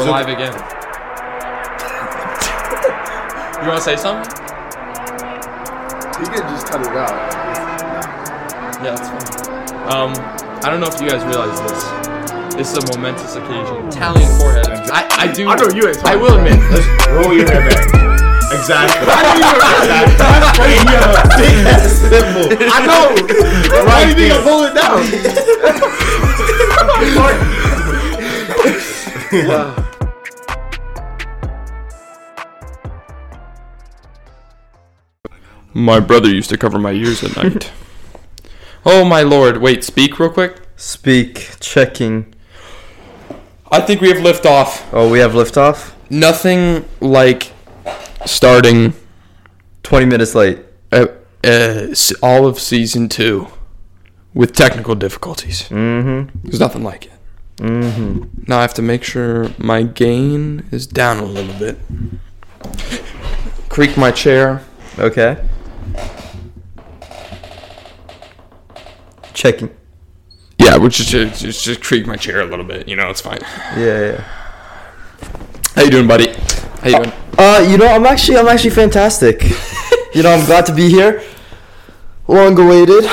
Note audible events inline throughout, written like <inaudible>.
We're live again. you want to say something? You can just cut it out. Yeah, that's fine. Um, I don't know if you guys realize this. This is a momentous occasion. Italian forehead. I, I do. I know you ain't I will admit. Roll your hair back. Exactly. Simple. <laughs> I know. Why do you think I'm pulling it down? <laughs> <laughs> My brother used to cover my ears at night. <laughs> oh my lord! Wait, speak real quick. Speak, checking. I think we have liftoff. Oh, we have liftoff. Nothing like starting 20 minutes late. uh, uh, all of season two with technical difficulties. Mm-hmm. There's nothing like it. Mm-hmm. Now I have to make sure my gain is down a little bit. Creak my chair. Okay. Checking. Yeah, which is just, just just creak my chair a little bit. You know, it's fine. Yeah, yeah. How you doing, buddy? How you doing? Uh, you know, I'm actually, I'm actually fantastic. <laughs> you know, I'm glad to be here. Long awaited.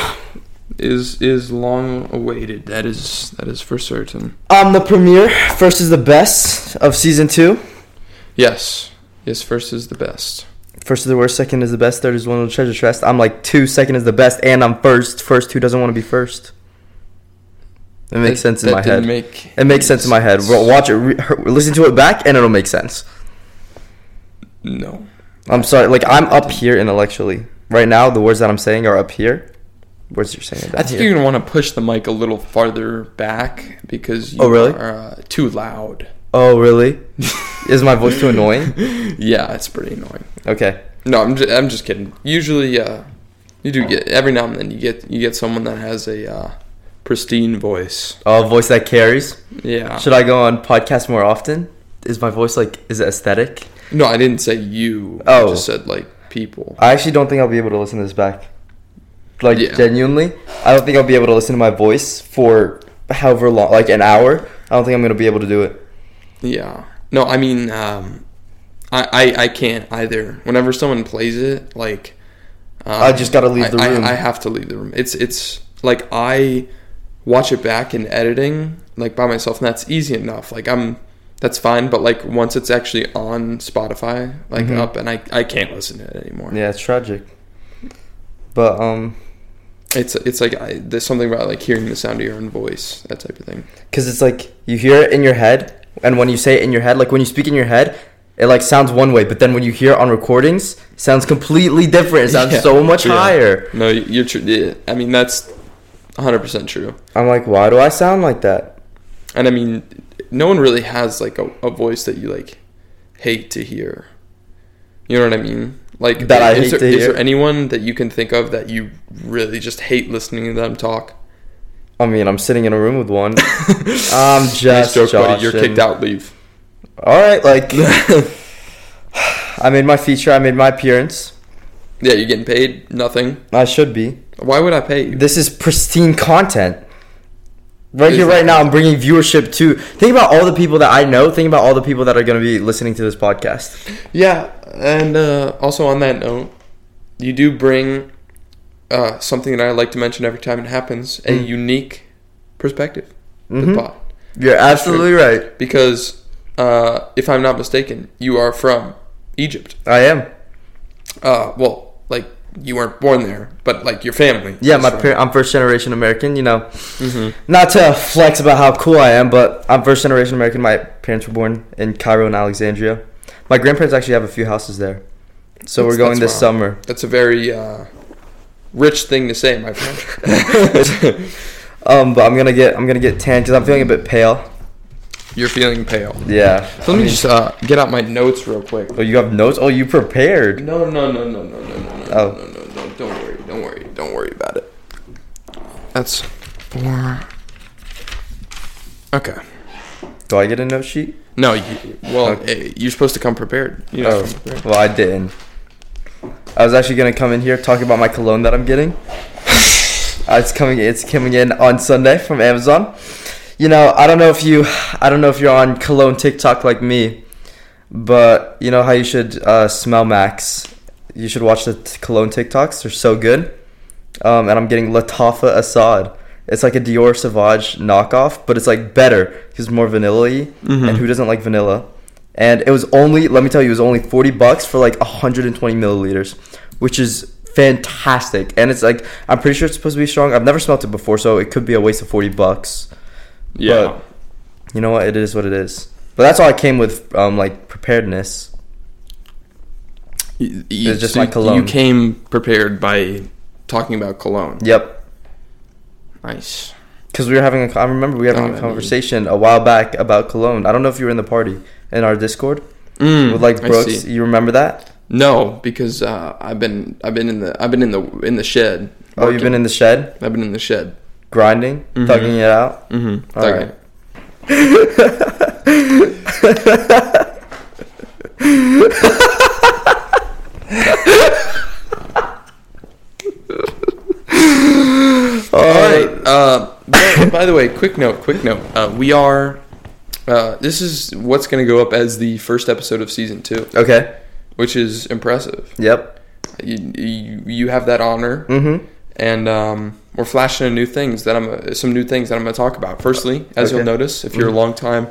Is is long awaited. That is that is for certain. I'm the premiere. First is the best of season two. Yes. Yes, first is the best. First is the worst. Second is the best. Third is one of the treasure chest. I'm like two. Second is the best, and I'm first. First, who doesn't want to be first? It makes That- sense in my head. Make It makes sense in my head. Watch it, re- listen to it back, and it'll make sense. No. I'm sorry, like I'm up here intellectually right now. The words that I'm saying are up here. Words you're saying are I think here. you're gonna want to push the mic a little farther back because you Oh, really? are uh, too loud. Oh, really? Is my voice too annoying? <laughs> Yeah, it's pretty annoying. Okay. No, I'm just, I'm just kidding. Usually, uh, you do get every now and then you get you get someone that has a uh, pristine voice. Oh, a voice that carries. Yeah. Should I go on podcasts more often? Is my voice like is it aesthetic? No, I didn't say you. I Oh. just said like people. I actually don't think I'll be able to listen to this back. Like Yeah. genuinely, I don't think I'll be able to listen to my voice for however long, like an hour. I don't think I'm gonna be able to do it. Yeah. No, I mean, um, I, I I can't either. Whenever someone plays it, like, um, I just gotta leave the I- room. I, have to leave the room. It's it's like I watch it back in editing, like by myself, and that's easy enough. Like I'm, that's fine. But like once it's actually on Spotify, like Mhm. up, and I I can't listen to it anymore. Yeah, it's tragic. But um, It's it's like I, there's something about like hearing the sound of your own voice, that type of thing. because it's like you hear it in your head, and when you say it in your head, like when you speak in your head, it like sounds one way, but then when you hear it on recordings, it sounds completely different. It sounds <laughs> Yeah. so much Yeah. higher. No, you're true. Yeah, I mean that's 100 percent true. I'm like, why do I sound like that? And I mean, no one really has like a, a voice that you like hate to hear. You know what I mean? Like That I is hate there, to Is there anyone that you can think of that you really just hate listening to them talk? I mean, I'm sitting in a room with one. <laughs> I'm Nice just joke, buddy. You're kicked out. Leave. All right, like <laughs> I made my feature. I made my appearance. Yeah, you're getting paid nothing. I should be. Why would I pay you? This is pristine content. Right here, right now, I'm bringing viewership to. Think about all the people that I know. Think about all the people that are going to be listening to this podcast. Yeah, and uh, also on that note, you do bring uh, something that I like to mention every time it happens: a Mm. unique perspective. to Mhm. Pod. You're absolutely right. because uh, if I'm not mistaken, you are from Egypt. I am. Uh, well, like you weren't born there, but like your family. Yeah, my par- I'm first generation American. You know, Mhm. not to flex about how cool I am, but I'm first generation American. My parents were born in Cairo and Alexandria. My grandparents actually have a few houses there. So That's- we're going this wild. summer. That's a very uh, rich thing to say, my friend. <laughs> Um, but I'm gonna get I'm gonna get tan because I'm feeling a bit pale. You're feeling pale. Yeah. So let me just uh, get out my notes real quick. Oh, you have notes? Oh, you prepared? No, no, no, no, no, no, no, no, Oh. no, no, no. Don't worry, don't worry, don't worry about it. That's four. Okay. Do I get a note sheet? No, you, well, Okay. hey, you're supposed to come prepared. You know, Oh, prepared. well, I didn't. I was actually gonna come in here talk about my cologne that I'm getting. <laughs> Uh, it's coming. It's coming in on Sunday from Amazon. you know, I don't know if you, I don't know if you're on cologne TikTok like me, but you know how you should uh, smell Max. You should watch the t- cologne TikToks. They're so good. Um, and I'm getting Lattafa Asad. It's like a Dior Sauvage knockoff, but it's like better because more vanilla-y. Mhm. And who doesn't like vanilla? And it was only, let me tell you, it was only 40 bucks for like 120 milliliters, which is fantastic. And it's like, I'm pretty sure it's supposed to be strong. I've never smelled it before, so it could be a waste of 40 bucks. Yeah. You know what? It is what it is. But that's all I came with, um, like preparedness. You, It's just so my cologne. You came prepared by talking about cologne. Yep. Nice. Because we were having, a, I remember we were having a conversation a while back about cologne. I don't know if you were in the party in our Discord Mm, with like Brooks. You remember that? No, because uh, I've been I've been in the I've been in the in the shed. Oh, you've been in the shed I've been in the shed. grinding, Mhm. thugging it out. Mm-hmm. All right. <laughs> All right. Uh, by, by the way, quick note. Quick note. Uh, we are. Uh, this is what's going to go up as the first episode of season two, Okay. which is impressive. Yep. You you, you have that honor, Mm-hmm. and um, we're flashing new things that I'm some new things that I'm going to talk about. Firstly, as you'll notice, if you're Mhm. a long time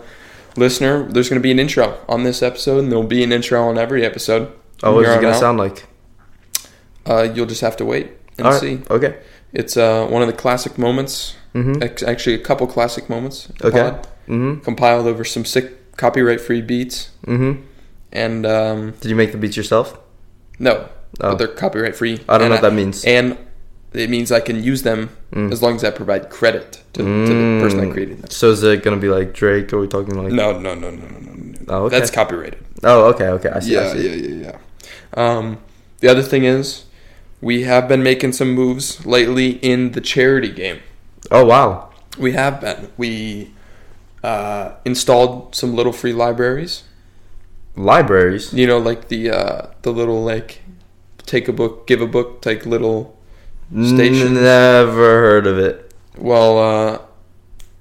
listener, there's going to be an intro on this episode, and there'll be an intro on every episode. Oh, what's it gonna sound like? Uh, you'll just have to wait and right. see. Okay. It's uh, one of the classic moments. Mm-hmm. Actually, a couple classic moments. Okay. pod, Mm-hmm. compiled over some sick copyright-free beats, Mm-hmm. and um, Did you make the beats yourself? no, Oh. but they're copyright-free. I don't know what that means. And it means I can use them Mm. as long as I provide credit to, to the person that created them. So is it gonna be like Drake? Are we talking like? No, no, no, no, no, no. Oh, okay. That's copyrighted. Oh, okay, okay. I see. I yeah, see. yeah, yeah, yeah. Um, the other thing is, we have been making some moves lately in the charity game. Oh wow. We have been. We uh, installed some little free libraries. Libraries. You know, like the uh, the little like take a book, give a book, take little. Station. Never heard of it. Well, uh,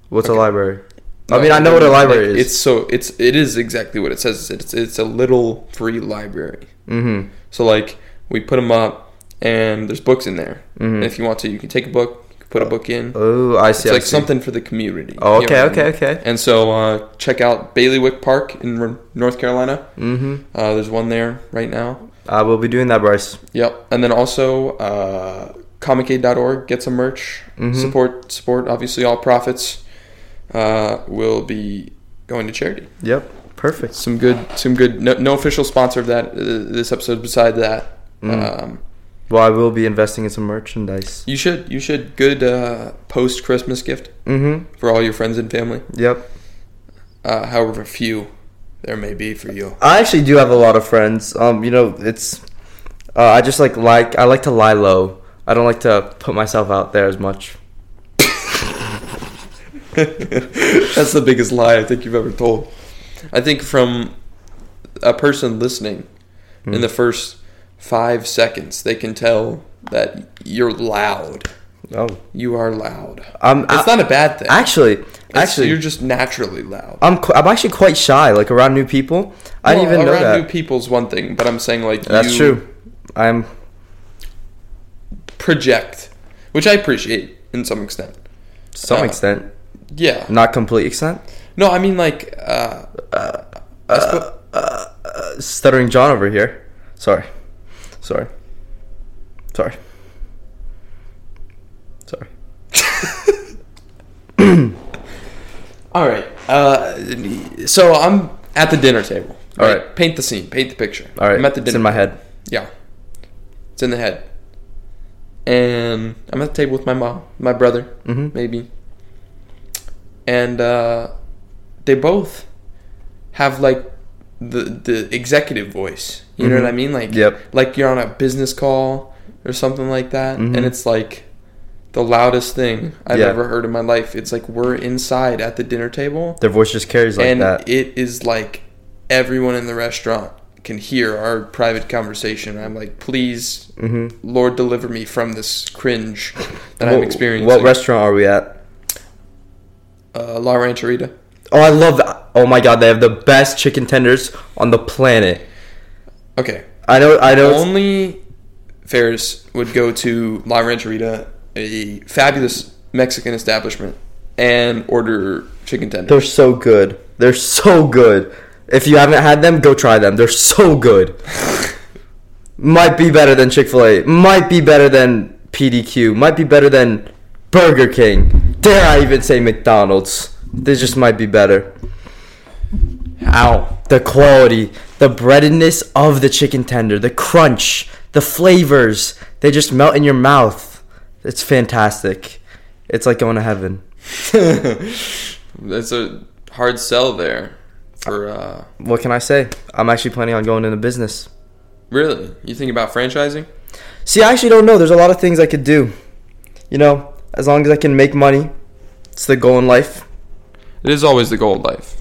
What's Okay. a library? I mean, I know what a library like, is. It's so it's it is exactly what it says. It's it's a little free library. Mm-hmm. So like we put them up, and there's books in there. Mhm. And if you want to, you can take a book, put a book in. Oh, I It's see. I like see. something for the community. Oh, know okay, I mean? okay, okay. And so uh, check out Baileywick Park in North Carolina. Mm-hmm. Uh, there's one there right now. I will be doing that, Bryce. Yep. And then also uh, comicaid.org. Get some merch. Mhm. Support support. Obviously, all profits uh, will be going to charity. Yep. Perfect. Some good some good. No, no official sponsor of that uh, this episode. Beside that, Mm. um, Well, I will be investing in some merchandise. you should you should good uh, post Christmas gift Mm-hmm. for all your friends and family. Yep. Uh, however few there may be for you. I actually do have a lot of friends. Um, you know, it's. Uh, I just like like I like to lie low. I don't like to put myself out there as much. <laughs> That's the biggest lie I think you've ever told. I think from a person listening Hmm. in the first five seconds, they can tell that you're loud. Oh, You are loud. I'm It's I- not a bad thing. actually It's- actually you're just naturally loud. I'm qu- I'm actually quite shy, like around new people. I didn't even know that. around new people's one thing, but I'm saying like That's you true. I'm project, which I appreciate in some extent. some Uh, extent, Yeah. not complete extent. No, I mean like uh, I suppo- Uh, stuttering John over here. Sorry, sorry, sorry, sorry. All right. Uh, so I'm at the dinner table. All right? right. Paint the scene. Paint the picture. All right, I'm at the dinner. it's in my table. head. Yeah. It's in the head. And I'm at the table with my mom, my brother, Mhm. maybe. And uh, they both have like the the executive voice. You know Mhm. what I mean? Like Yep. like you're on a business call or something like that, Mhm. and it's like the loudest thing I've Yeah. ever heard in my life. It's like we're inside at the dinner table, Their voice just carries like and that. it is like everyone in the restaurant can hear our private conversation. I'm like, please, hmm Lord, deliver me from this cringe that I'm experiencing. What restaurant are we at? Uh, La Rancherita. Oh, I love that. Oh my god, they have the best chicken tenders on the planet. Okay. I know. I know. Only Faris would go to La Rancherita, a fabulous Mexican establishment, and order chicken tenders. They're so good. They're so good. If you haven't had them, go try them. They're so good. <laughs> Might be better than Chick Fil A. Might be better than PDQ. Might be better than Burger King. Dare I even say McDonald's? They just might be better. How? The quality, the breadedness of the chicken tender, the crunch, the flavors, they just melt in your mouth. It's fantastic. It's like going to heaven. <laughs> That's a hard sell there. For uh, What can I say? I'm actually planning on going into business. really, you think about franchising? See, I actually don't know. There's a lot of things I could do. You know, as long as I can make money, it's the goal in life. It is always the goal of life.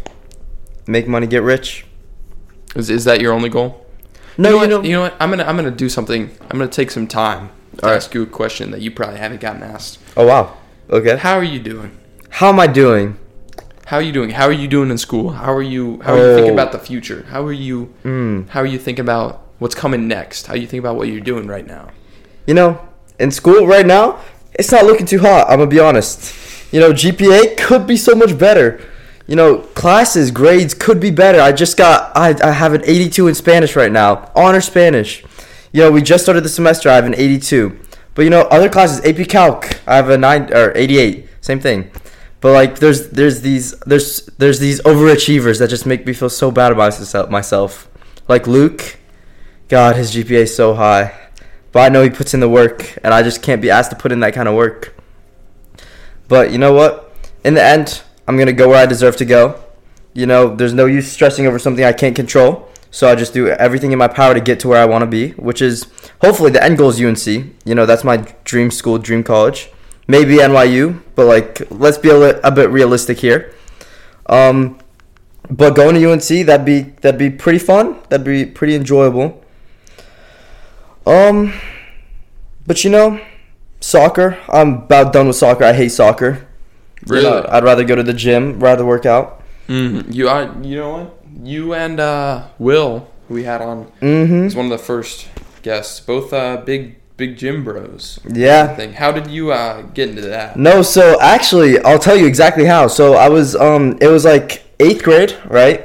Make money, get rich. Is, is that your only goal? No, you know, you know, what? You know what? I'm gonna I'm gonna do something. I'm gonna take some time to ask you a question that you probably haven't gotten asked. Oh wow. Okay. How are you doing? How am I doing? How are you doing? How are you doing in school? How are you? How are you thinking Oh. about the future? How are you? Mm. How are you thinking about what's coming next? How you think about what you're doing right now? You know, in school right now, it's not looking too hot. I'm gonna be honest. You know, GPA could be so much better. You know, classes, grades could be better. I just got, I, I have an 82 in Spanish right now, honor Spanish. You know, we just started the semester. I have an 82. But you know, other classes, AP Calc, I have a nine or 88. Same thing. But like, there's there's these there's there's these overachievers that just make me feel so bad about. Myself, like Luke. God, his GPA is so high. But I know he puts in the work, and I just can't be asked to put in that kind of work. But you know what? In the end, I'm gonna go where I deserve to go. You know, there's no use stressing over something I can't control. So I just do everything in my power to get to where I want to be, which is hopefully the end goal is UNC. You know, that's my dream school, dream college. Maybe NYU, but like, let's be a, li- a bit realistic here. Um, but going to UNC, that'd be that'd be pretty fun. That'd be pretty enjoyable. Um, but you know, soccer. I'm about done with soccer. I hate soccer. You know, Really? I'd rather go to the gym, rather work out. Mm, you are. You know what? You and uh, Will, who we had on, Mm-hmm. is one of the first guests. Both uh, big big gym bros. Yeah. Thing. How did you uh, get into that? No, so actually, I'll tell you exactly how. So I was, um, it was like eighth grade, right?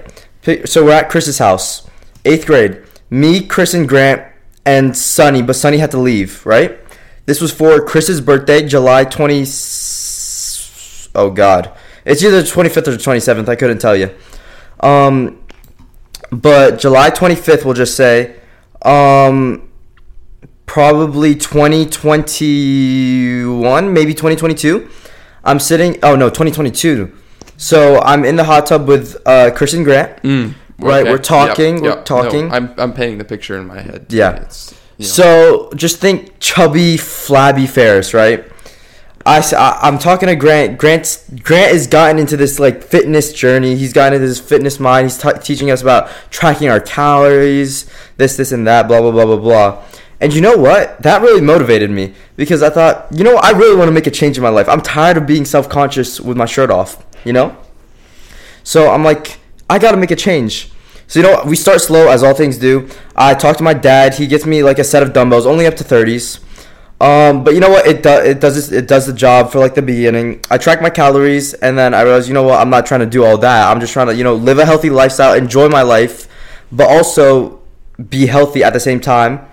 So we're at Chris's house, eighth grade. Me, Chris, and Grant, and Sonny, but Sonny had to leave, right? This was for Chris's birthday, July twenty. Oh God, it's either the twenty fifth or the twenty seventh. I couldn't tell you. Um, but July twenty fifth, we'll just say. Um, probably 2021, maybe 2022. I'm sitting. Oh no, 2022. So I'm in the hot tub with uh, Chris and Grant. Mm, Right, we're talking, we're No, talking. I'm I'm painting the picture in my head. Yeah. It's, So just think chubby, flabby Faris, right? I, am talking to Grant. Grant's, Grant has gotten into this like fitness journey. He's gotten into this fitness mind. He's t- teaching us about tracking our calories, this, this, and that, blah, blah, blah, blah, blah. And you know what? That really motivated me because I thought, you know, I really want to make a change in my life. I'm tired of being self conscious with my shirt off, you know? So I'm like, I got to make a change. So you know, we start slow as all things do. I talk to my dad. He gets me like a set of dumbbells, only up to 30s. Um, but you know what? It it does it does the job for like the beginning. I track my calories, and then I realize, you know what? I'm not trying to do all that. I'm just trying to you know live a healthy lifestyle, enjoy my life, but also be healthy at the same time.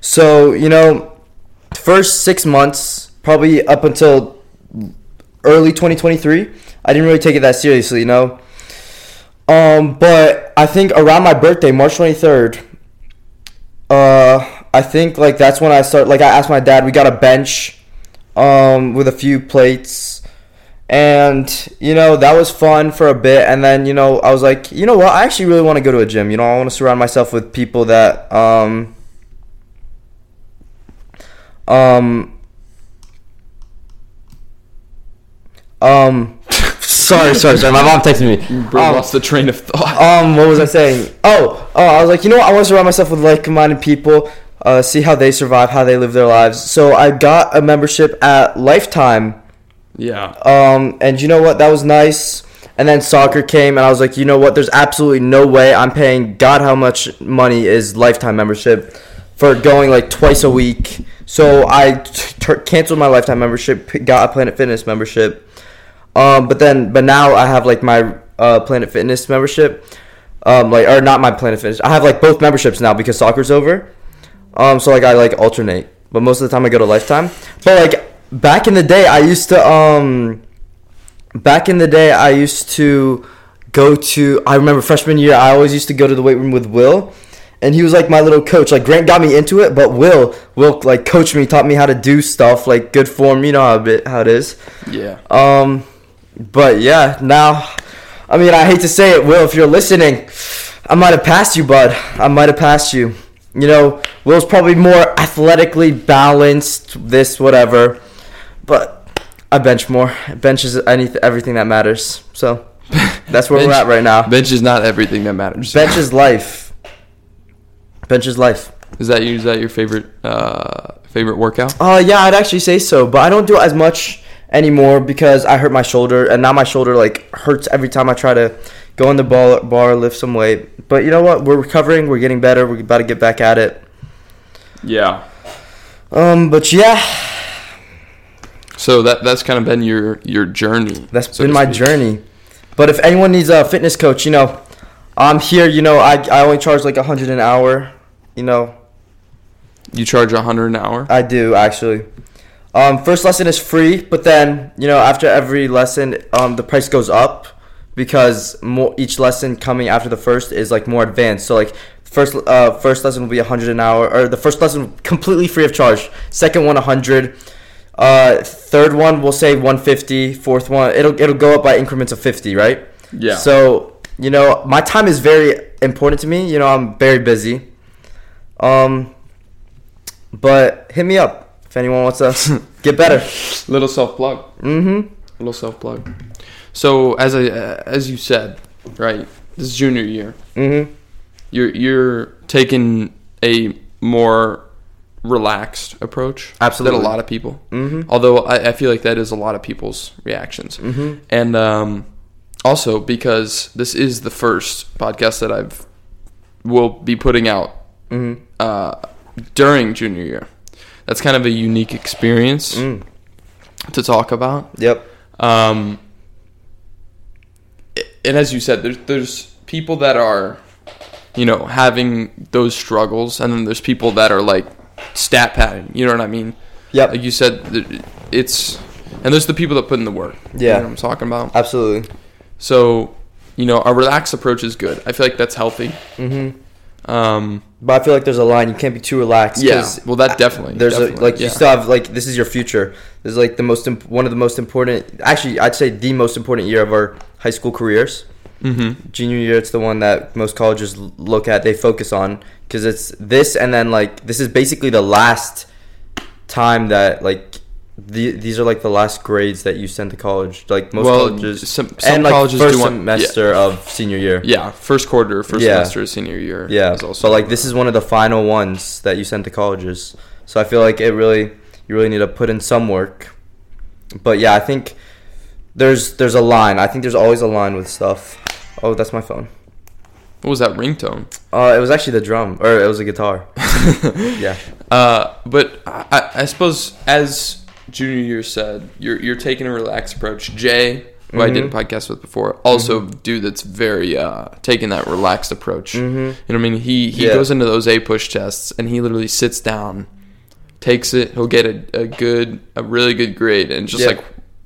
So you know, first six months, probably up until early 2023, I didn't really take it that seriously. You know. Um, but I think around my birthday, March 23rd, uh, I think like that's when I start. Like I asked my dad, we got a bench, um, with a few plates, and you know that was fun for a bit. And then you know I was like, you know what, I actually really want to go to a gym. You know, I want to surround myself with people that um, um, um. Sorry, <laughs> sorry, sorry. My mom texted me. Bro, Um, lost the train of thought. um, what was I saying? Oh, oh, I was like, you know what? I want to surround myself with like-minded people. Uh, see how they survive, how they live their lives. So I got a membership at Lifetime Yeah. Um, and you know what? That was nice. And then soccer came, and I was like, you know what? There's absolutely no way I'm paying God how much money is lifetime membership for going like twice a week. So I t- t- canceled my lifetime membership, got a Planet Fitness membership. Um, but then, but now I have like my uh, Planet Fitness membership. Um, like or not my Planet Fitness. I have like both memberships now because soccer's over. Um, so like I like alternate, but most of the time I go to Lifetime. But like back in the day, I used to um, back in the day I used to go to. I remember freshman year, I always used to go to the weight room with Will, and he was like my little coach. Like Grant got me into it, but Will Will like coached me, taught me how to do stuff like good form. You know how it how it is. Yeah. Um, but yeah, now, I mean, I hate to say it, Will, if you're listening, I might have passed you, bud. I might have passed you. You know, Will's probably more athletically balanced, this, whatever. But I bench more. Bench is anything, everything that matters. So <laughs> that's where we're at right now. Bench is not everything that matters. Bench is life. Bench is life. Is that you? Is that your favorite uh, favorite workout? Uh, yeah, I'd actually say so, but I don't do it as much anymore because I hurt my shoulder, and now my shoulder like hurts every time I try to go in the bar, bar lift some weight. But you know what? We're recovering. We're getting better. We're about to get back at it. Yeah. Um, but yeah, So that that's kind of been your your journey. that's so been my journey. But if anyone needs a fitness coach, you know, I'm here. You know, I I only charge like a hundred an hour. You know, You charge a hundred an hour. I do actually. Um, first lesson is free, but then you know after every lesson, um, the price goes up because more each lesson coming after the first is like more advanced. So like first uh, first lesson will be a hundred an hour, or the first lesson completely free of charge. Second one a hundred. Uh, third one we'll say 150. Fourth one it'll it'll go up by increments of 50, right? Yeah. So you know my time is very important to me. You know I'm very busy. Um, but hit me up if anyone wants to <laughs> get better. Little self plug. Mm-hmm. Little self plug. So as I uh, as you said, right? This is junior year. Mm-hmm. You're you're taking a more relaxed approach Absolutely. than a lot of people. Mm-hmm. Although I, I feel like that is a lot of people's reactions. Mm-hmm. And um, also because this is the first podcast that I've will be putting out Mm-hmm. uh, during junior year. That's kind of a unique experience Mm. to talk about. Yep. Um, and as you said, there's there's people that are, you know, having those struggles, and then there's people that are like stat padding. You know what I mean? Yep. Like you said, it's and there's the people that put in the work. You Yeah. know what I'm talking about. Absolutely. So, you know, a relaxed approach is good. I feel like that's healthy. Mm-hmm. Um, But I feel like there's a line. You can't be too relaxed. Yeah. Well, that definitely. There's a, definitely, like you still have like this is your future. This is like the most imp- one of the most important. Actually, I'd say the most important year of our high school careers. Mm-hmm. Junior year, it's the one that most colleges look at. They focus on because it's this, and then like this is basically the last time that like the, these are like the last grades that you send to college. Like most Well, colleges, some- some and like colleges first do want- semester of senior year. Yeah, first quarter, first Yeah. semester, of senior year. Yeah, is also but like this is one of the final ones that you send to colleges. So I feel like it really, you really need to put in some work. But yeah, I think there's there's a line. I think there's always a line with stuff. Oh, that's my phone. What was that ringtone? Uh, it was actually the drum, or it was a guitar. <laughs> yeah. Uh, but I- I suppose as junior year said, you're you're taking a relaxed approach. Jay, who I did a Mhm. podcast with before, also dude that's very uh taking that relaxed approach. Mhm. You know what I mean? He he Yeah. goes into those APUSH tests and he literally sits down, takes it. He'll get a, a good, a really good grade, and just Yeah. like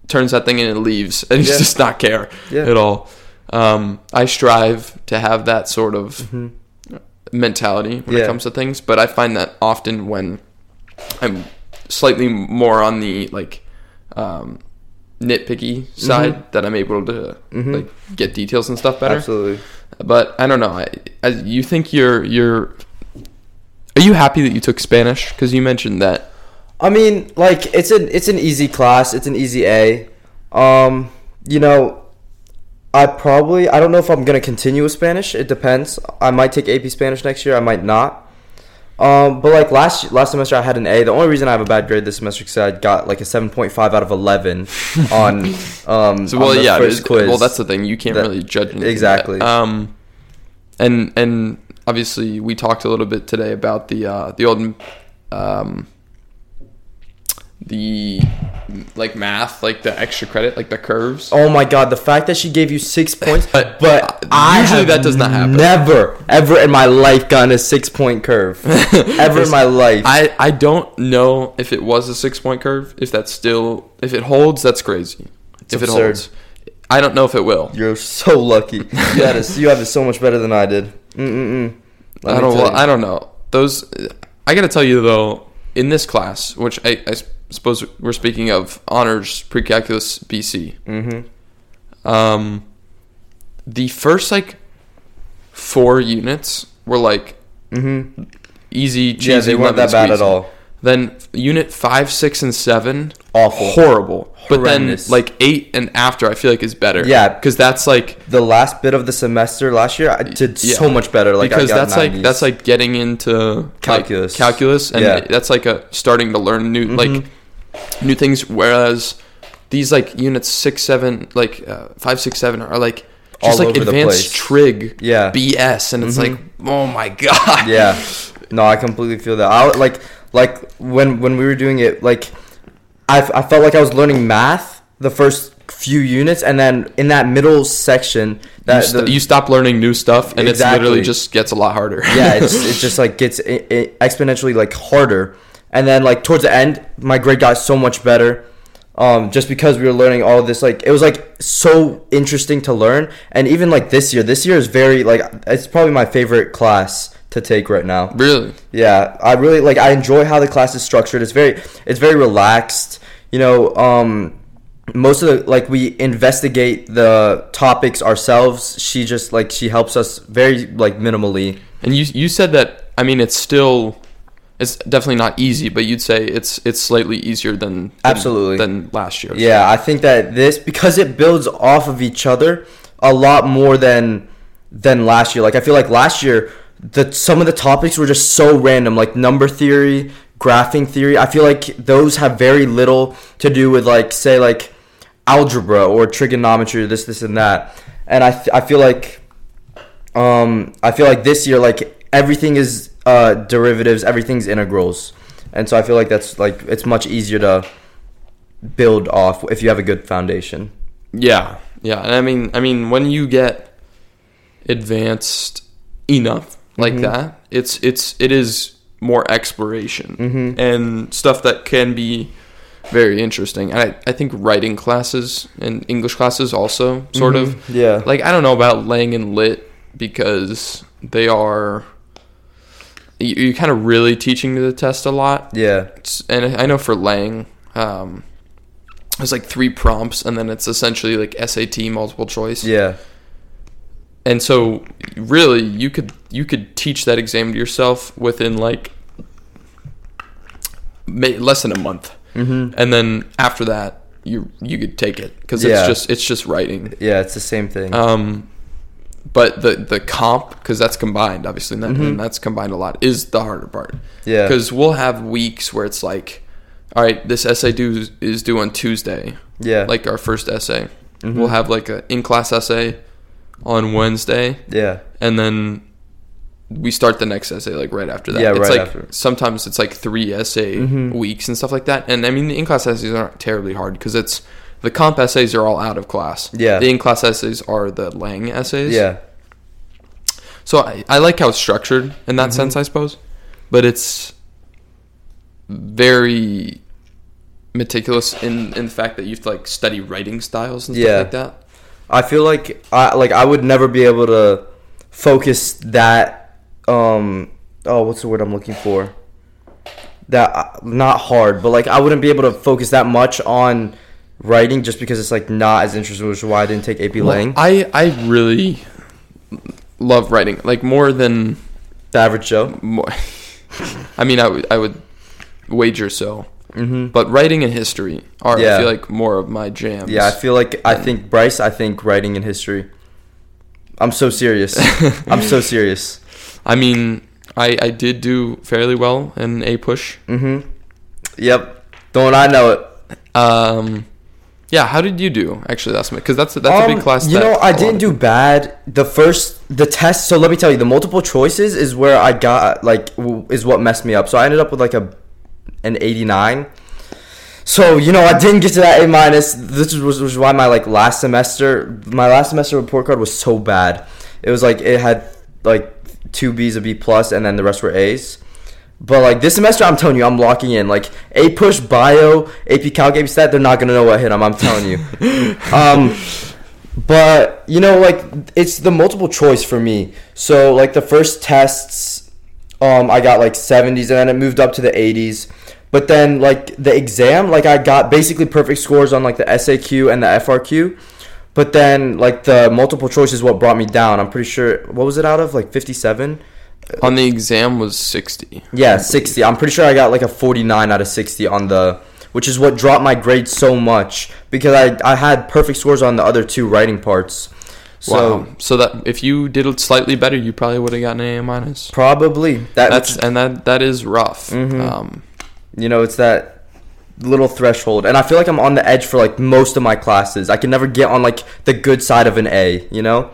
turns that thing in and leaves, and he Yeah. just not care at all. Um, I strive to have that sort of Mhm. mentality when it comes to things, but I find that often when I'm slightly more on the like um, nitpicky side, that I'm able to Mhm. like get details and stuff better. Absolutely. But I don't know. I, I, you think you're you're are you happy that you took Spanish? Because you mentioned that. I mean, like it's an it's an easy class. It's an easy A. Um, you know, I probably I don't know if I'm gonna continue with Spanish. It depends. I might take AP Spanish next year. I might not. Um, but like last last semester, I had an A. The only reason I have a bad grade this semester because I got like a seven point five out of eleven <laughs> on um So on well, the yeah. first quiz. Well, that's the thing. You can't That- really judge anything exactly. yet. Um, and and obviously we talked a little bit today about the uh, the old um, the like math, like the extra credit, like the curves. Oh my god, the fact that she gave you six points, But, but, I usually that does not happen. Never, ever in my life gotten a six point curve. <laughs> ever in my life. I, I don't know if it was a six point curve. If that's still if it holds, that's crazy. if it holds, I don't know if it will. You're so lucky. You had it. You have it so much better than I did. Mm-mm-mm. I don't. Well. I don't know. Those. I got to tell you though, in this class, which I, I suppose we're speaking of honors pre-calculus BC. Mm-hmm. Um, the first like four units were like Mm-hmm. easy, cheesy. Yeah, they weren't that bad at all. Then unit five, six, and seven, Awful. horrible. But then like eight and after, I feel like is better. Yeah. because that's like The last bit of the semester last year, I did Yeah. so much better. Like I because that's like that's like getting into like, Calculus. calculus, and Yeah. that's like a starting to learn new like Mhm. New things. Whereas these like units six, seven, like uh, five, six, seven are like just All like advanced trig, Yeah. BS, and it's Mhm. like oh my god, yeah <laughs> no i completely feel that i like like when when we were doing it like I, I felt like i was learning math the first few units and then in that middle section You, that st- the- you stop learning new stuff, and it's literally just gets a lot harder. yeah it's, <laughs> it just like gets i i exponentially like harder and then like towards the end my grade got so much better um, just because we were learning all of this like it was like so interesting to learn and even like this year this year is very like it's probably my favorite class to take right now really. yeah, I really like. I enjoy how the class is structured. It's very, it's very relaxed. You know, um, most of the like we investigate the topics ourselves. She just like she helps us very like minimally. And you you said that I mean it's still it's definitely not easy, but you'd say it's it's slightly easier than, than Absolutely. than last year. Yeah, I think that this because it builds off of each other a lot more than than last year. Like I feel like last year the some of the topics were just so random, like number theory, graphing theory. I feel like those have very little to do with like say like algebra or trigonometry, this this and that. And I th- I feel like um I feel like this year like everything is uh derivatives, everything's integrals. And so I feel like that's like it's much easier to build off if you have a good foundation. Yeah, yeah. And I mean, I mean, when you get advanced enough like Mhm. that, it's it's it is more exploration Mhm. and stuff that can be very interesting. And I, I think writing classes and English classes also sort of Mhm. Yeah. like I don't know about Lang and Lit because they are you're kind of really teaching to the test a lot. yeah. It's- and I know for Lang, um, it's like three prompts, and then it's essentially like SAT multiple choice. Yeah. And so, really, you could you could teach that exam to yourself within like may, less than a month, Mhm. and then after that, you you could take it because Yeah. it's just it's just writing. Yeah, it's the same thing. Um, but the the comp because that's combined, obviously, and, that, Mhm. and that's combined a lot is the harder part. yeah. Because we'll have weeks where it's like, all right, this essay due is due on Tuesday, Yeah. like our first essay. Mhm. We'll have like an in class essay on Wednesday, yeah. and then we start the next essay like right after that. Yeah, it's right like after. sometimes it's like three essay Mhm. weeks and stuff like that. And I mean, the in class essays aren't terribly hard because it's the comp essays are all out of class. Yeah. the in class essays are the Lang essays. Yeah. So I, I like how it's structured in that Mhm. sense, I suppose, but it's very meticulous in in the fact that you have to like study writing styles and stuff Yeah. like that. I feel like I like I would never be able to focus that um oh what's the word I'm looking for that uh, not hard but like I wouldn't be able to focus that much on writing just because it's like not as interesting which is why I didn't take AP Lang I I really love writing like more than the average Joe more. <laughs> I mean, I would I would wager so, mm-hmm. but writing and history are Yeah. I feel like more of my jams. yeah I feel like I think Bryce I think writing and history I'm so serious <laughs> I'm so serious I mean, I I did do fairly well in APUSH. Mm-hmm. Yep. Don't I know it? Um, yeah. How did you do? Actually, that's because that's that's a big Um, class. You know, I didn't do bad. The first, the test. So let me tell you, the multiple choices is where I got like w- is what messed me up. So I ended up with like a an eighty nine. So you know, I didn't get to that A minus. This was, was why my like last semester, my last semester report card was so bad. It was like it had like two B's, a B plus, and then the rest were A's. But like this semester, I'm telling you, I'm locking in. Like APUSH, bio, AP Calc, AP Stat, they're not gonna know what hit them. I'm telling you. <laughs> um, but you know, like it's the multiple choice for me. So like the first tests, um, I got like 70s, and then it moved up to the 80s. But then like the exam, like I got basically perfect scores on like the SAQ and the FRQ. But then like the multiple choice is what brought me down. I'm pretty sure. What was it out of like 57? On the exam was sixty. Yeah, 60. I'm pretty sure I got like a 49 out of 60 on the which is what dropped my grade so much because I I had perfect scores on the other two writing parts. So wow. So that if you did it slightly better, you probably would have gotten an A minus. probably that That's and that that is rough. Mhm. Um, you know, it's that little threshold and I feel like I'm on the edge for like most of my classes. I can never get on like the good side of an A, you know?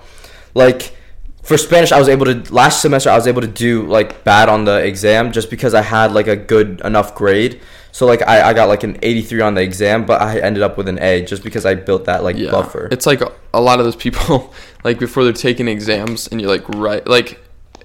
Like for Spanish, I was able to last semester. I was able to do like bad on the exam just because I had like a good enough grade. So like I, I got like an 83 on the exam, but I ended up with an A just because I built that like yeah. buffer. It's like a, a lot of those people, <laughs> like before they're taking exams, and you're like, right, like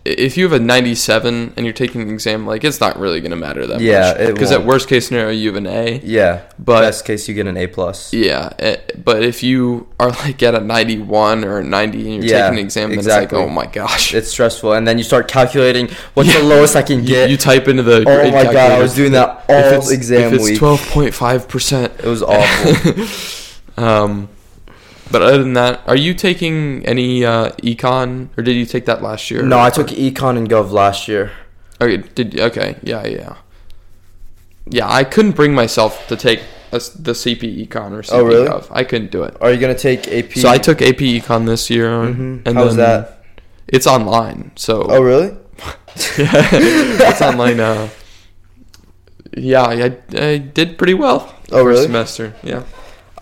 if you have a 97 and you're taking an exam, like it's not really gonna matter that Yeah, much. it Because at worst case scenario, you have an A. yeah, But- best case you get an A plus. Yeah, eh, but if you are like at a 91 or a 90 and you're Yeah, taking an exam, then exactly. it's like, oh my gosh. It's stressful, and then you start calculating what's the lowest I can get. you type into the oh my god, I was doing that all if it's, exam if it's week. 12.5 percent. It was awful. <laughs> Um, but other than that, are you taking any uh, econ, or did you take that last year? no, I took econ and gov last year. Okay, did okay, yeah, yeah, yeah. I couldn't bring myself to take a the CP econ or CP Oh, really? Gov. I couldn't do it. Are you gonna take AP? So I took AP econ this year, Mhm. and How was then that? It's online, so Oh really? yeah, <laughs> <laughs> it's online. Uh, yeah, I, I did pretty well. Oh, really? Semester, yeah.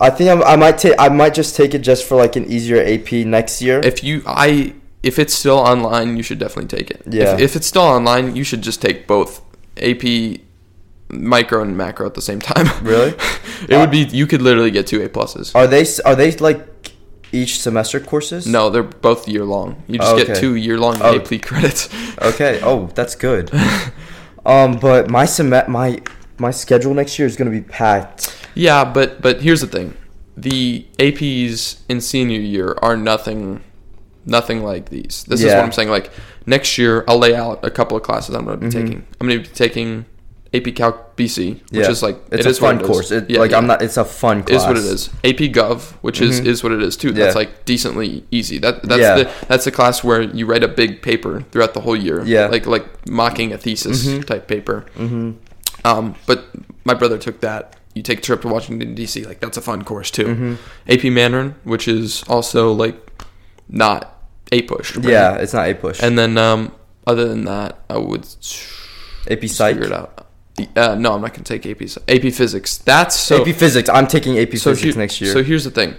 I think I'm, I might take. I might just take it just for like an easier AP next year. If you, I, if it's still online, you should definitely take it. Yeah. If, if it's still online, you should just take both AP, micro, and macro at the same time. <laughs> Really? it would be. You could literally get two A pluses. Are they? Are they like each semester courses? No, they're both year long. You just get Okay. two year long Oh. AP credits. <laughs> Okay. Oh, that's good. <laughs> um, but my sem my my schedule next year is gonna be packed. Yeah, but but here's the thing: the APs in senior year are nothing, nothing like these. This is Yeah. what I'm saying. Like next year, I'll lay out a couple of classes I'm going to be taking. I'm going to be taking AP Calc BC, which Yeah. is like It's it a is what fun it is. course. It, Yeah, like I'm not. It's a fun class. Is what it is. AP Gov, which is Mhm. is what it is too. That's Yeah. like decently easy. That that's Yeah. the that's the class where you write a big paper throughout the whole year. Yeah. like like mocking a thesis Mhm. type paper. Mm-hmm. Um, but my brother took that. You take a trip to Washington D.C. Like that's a fun course too. Mhm. AP Mandarin, which is also like not APUSH. right? Yeah, it's not APUSH. And then um, other than that, I would AP Psych. figure it out. Uh, no, I'm not gonna take AP AP Physics. That's so. AP Physics. I'm taking AP so Physics here- next year. So here's the thing.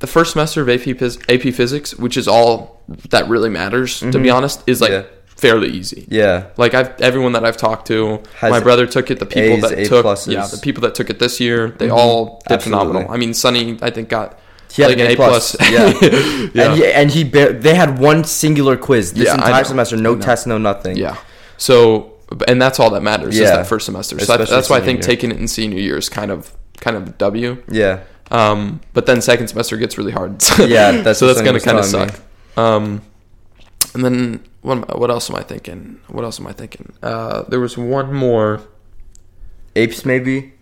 The first semester of AP, AP Physics, which is all that really matters, to be Mhm. honest, is like Yeah. Fairly easy. yeah. Like I've everyone that I've talked to, Has my brother took it. The people A's, that A took, pluses. yeah, the people that took it this year, they Mhm. all did Absolutely. phenomenal. I mean, Sonny, I think got He had like an A plus. Yeah. <laughs> yeah, And he and he bar- they had one singular quiz this Yeah, entire semester. No know. test, no nothing. yeah. So, and that's all that matters is Yeah. that first semester. So that, Especially that's why I think year. taking it in senior year is kind of kind of W. Yeah. Um, but then second semester gets really hard. <laughs> Yeah, that's so that's gonna kind of suck. Um, and then what? am What else am I thinking? What else am I thinking? Uh, there was one more. APES maybe.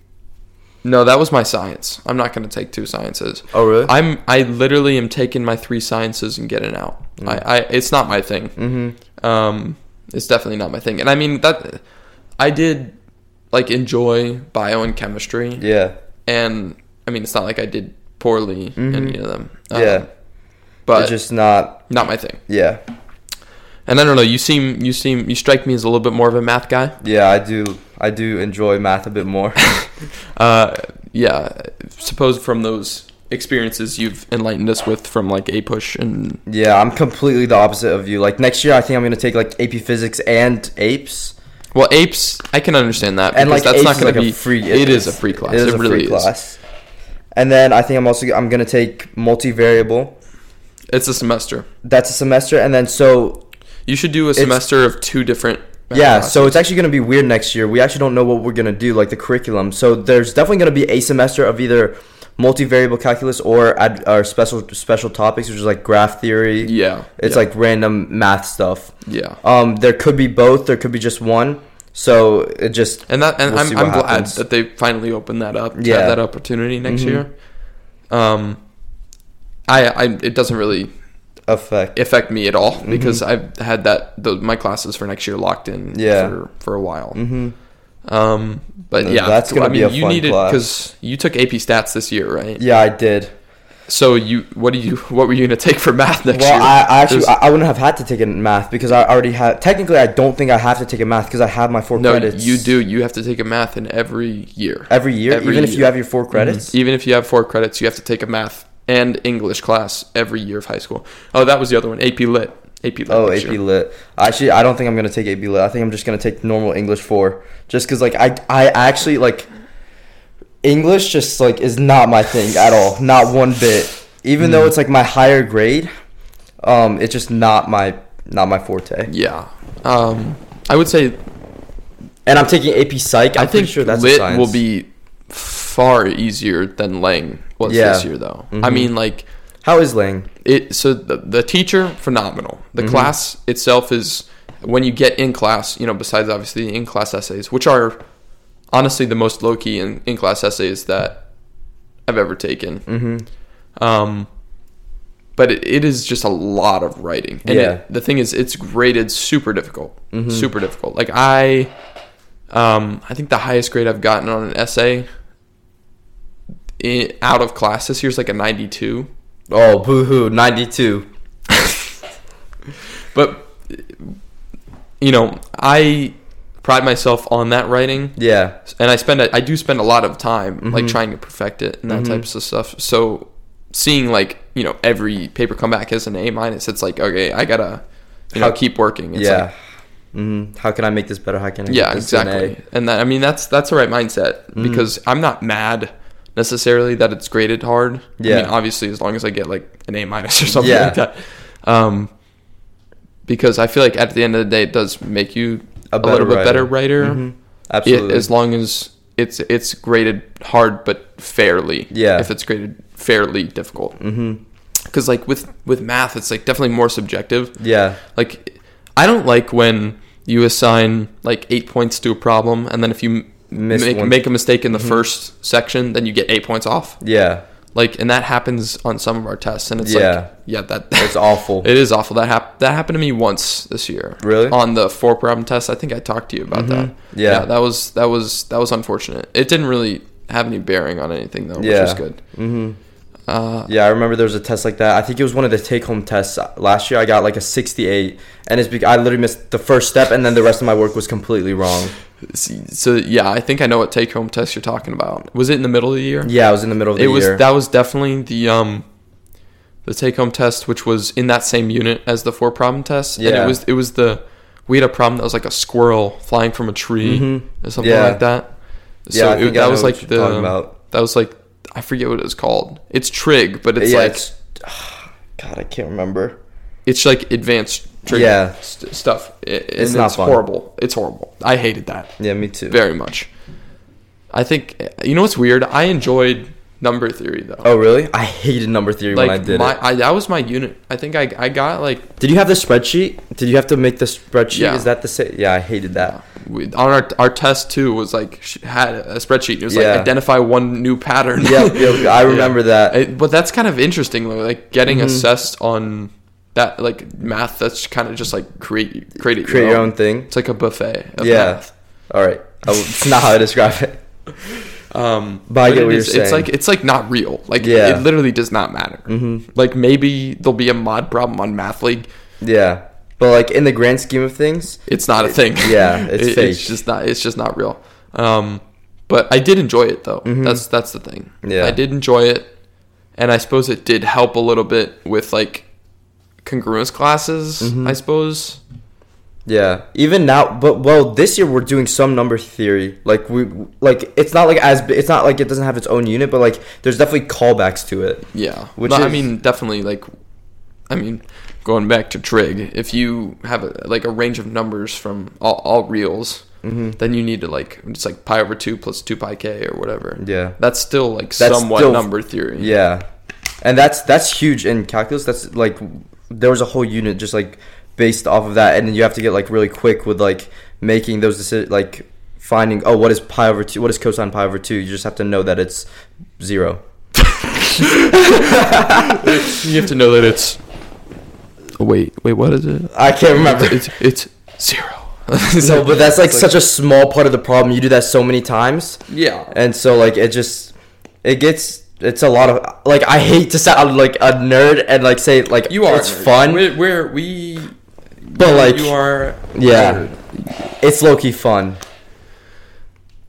No, that was my science. I'm not going to take two sciences. Oh really? I'm I literally am taking my three sciences and getting out. Mm. I, I it's not my thing. mm-hmm. Um, it's definitely not my thing. And I mean that I did like enjoy bio and chemistry, Yeah. and I mean it's not like I did poorly in Mhm. any of them. Um, Yeah. but it's just not. not my thing. Yeah. And I don't know. You seem you seem you strike me as a little bit more of a math guy. Yeah, I do. I do enjoy math a bit more. <laughs> Uh, yeah. Suppose from those experiences you've enlightened us with from like APUSH and yeah, I'm completely the opposite of you. Like next year, I think I'm gonna take like AP Physics and APES. well APES. I can understand that and because like that's not going to like be a free. It is a free class. It is It, a really free is. class. And then I think I'm also I'm gonna take multivariable. It's a semester. That's a semester, and then so You should do a semester of two different. yeah, so it's actually gonna be weird next year. We actually don't know what we're gonna do, like the curriculum. So there's definitely gonna be a semester of either multivariable calculus or ad, or special special topics, which is like graph theory. yeah. It's yeah, like random math stuff. yeah. Um, there could be both. There could be just one. So it just And that and We'll I'm, I'm glad that they finally opened that up. To Yeah. have that opportunity next Mhm. year. Um, I I it doesn't really affect. affect me at all because I've had that the, my classes for next year locked in Yeah. for, for a while. hmm Um, but No, yeah, that's gonna I be a you fun needed class. because you took AP Stats this year, right? Yeah, I did. So you what do you <laughs> what were you gonna take for math next well, year? I, I actually There's- I, wouldn't have had to take a math because I already had. Technically, I don't think I have to take a math because I have my four no, credits. you do. You have to take a math in every year. every year, Every even if you have your four credits. Even if you have four credits, you have to take a math and English class every year of high school. Oh, that was the other one. AP Lit. AP Lit. Oh, AP year. Lit. Actually, I don't think I'm gonna take AP Lit. I think I'm just gonna take normal English four, just because like I I actually like English just like is not my thing at all, not one bit. Even Hmm. though it's like my higher grade, um, it's just not my not my forte. Yeah. Um, I would say And I'm taking AP Psych. I'm i think pretty sure that's Lit will be far easier than Lang was Yeah. this year, though. I Mhm. mean, like How is Lang? it. So the the teacher phenomenal. The Mhm. class itself is when you get in class. You know, besides obviously the in class essays, which are honestly the most low key in in class essays that I've ever taken. Mm-hmm. Um, but it, it is just a lot of writing. And Yeah. it, the thing is, it's graded super difficult. Mhm. Super difficult. Like I, um, I think the highest grade I've gotten on an essay out of class this year is like a 92. Oh, boo hoo, 92. <laughs> But you know, I pride myself on that writing, Yeah. and I spend a, I do spend a lot of time like Mhm. trying to perfect it and that Mhm. types of stuff. So seeing like you know every paper come back as an A minus, it's like okay, I gotta you know How- keep working. It's yeah. like, hmm How can I make this better? How can I yeah, make this an A? exactly. And that I mean that's that's the right mindset Mhm. because I'm not mad necessarily that it's graded hard. Yeah. I mean, obviously as long as I get like an A minus or <laughs> something Yeah. like that. Um, because I feel like at the end of the day, it does make you a, better little bit better writer. writer. Mhm. It, Absolutely. as long as it's it's graded hard but fairly. Yeah. If it's graded fairly difficult, hmm because like with with math, it's like definitely more subjective. Yeah. Like I don't like when you assign like eight points to a problem, and then if you make, one. make a mistake in the Mhm. first section, then you get eight points off. Yeah. Like, and that happens on some of our tests, and it's Yeah. like, yeah, that <laughs> It's awful. it is awful. That hap- that happened to me once this year. Really? On the four problem test, I think I talked to you about Mhm. that. Yeah. that was that was that was unfortunate. It didn't really have any bearing on anything though, which Yeah. was good. hmm Uh, Yeah, I remember there was a test like that. I think it was one of the take-home tests last year. I got like a 68, and it's because I literally missed the first step, and then the rest of my work was completely wrong. so yeah, I think I know what take home test you're talking about. Was it in the middle of the year? Yeah, I was in the middle of the it was year. that was definitely the um the take home test which was in that same unit as the four problem test and Yeah. it was it was the we had a problem that was like a squirrel flying from a tree Mhm. or something Yeah. like that Yeah, so I it- think I that know was what like the about. that was like I forget what it was called it's trig but it's yeah, like it's, <sighs> God, I can't remember. it's like advanced trig Yeah. st- stuff I- and It's it's, not fun. horrible it's horrible I hated that Yeah, me too. very much I think you know what's weird I enjoyed number theory though Oh, really? I hated number theory like when I did my, it. I, that was my unit. I think I, I got like Did you have the spreadsheet? Did you have to make the spreadsheet? Yeah. Is that the same? Yeah, I hated that. we, on our our test too was like had a spreadsheet. It was Yeah. like identify one new pattern. Yep, I <laughs> remember that. It- but that's kind of interesting though, like getting Mhm. assessed on that like math. That's kind of just like create create it Create your own thing. It's like a buffet. Of Yeah. math. All right. Oh, it's not how I describe it. <laughs> Um, But I get it you're is- It's like it's like not real. Like Yeah. it literally does not matter. hmm Like maybe there'll be a mod problem on Math League, Yeah. but like in the grand scheme of things, it's not a thing. yeah, <laughs> it's It- fake. It's just not. It's just not real. Um, but I did enjoy it though. That's that's the thing. Mm-hmm. Yeah. I did enjoy it, and I suppose it did help a little bit with like congruence classes. Mm-hmm. I suppose. Yeah, even now, but well, this year we're doing some number theory. Like we, like it's not like as it's not like it doesn't have its own unit, but like there's definitely callbacks to it. Yeah. Which No, I mean, definitely like, I mean, going back to trig, if you have a, like a range of numbers from all, all reals, Mm-hmm. then you need to like it's like pi over two plus two pi k or whatever. Yeah. That's still like That's somewhat still- number theory. Yeah, and that's that's huge in calculus. That's like there was a whole unit just like based off of that, and then you have to get like really quick with like making those decisions, like finding oh what is pi over two, what is cosine pi over two. You just have to know that it's zero. <laughs> You have to know that it's. Wait, wait, what is it? I can't remember. It's it's zero. <laughs> no, but that's like such a small part of the problem. You do that so many times. yeah. and so like it just it gets it's a lot of like I hate to sound like a nerd and like say like You are. it's nerd. fun, We're, we're we. But like you are. yeah, it's low key fun.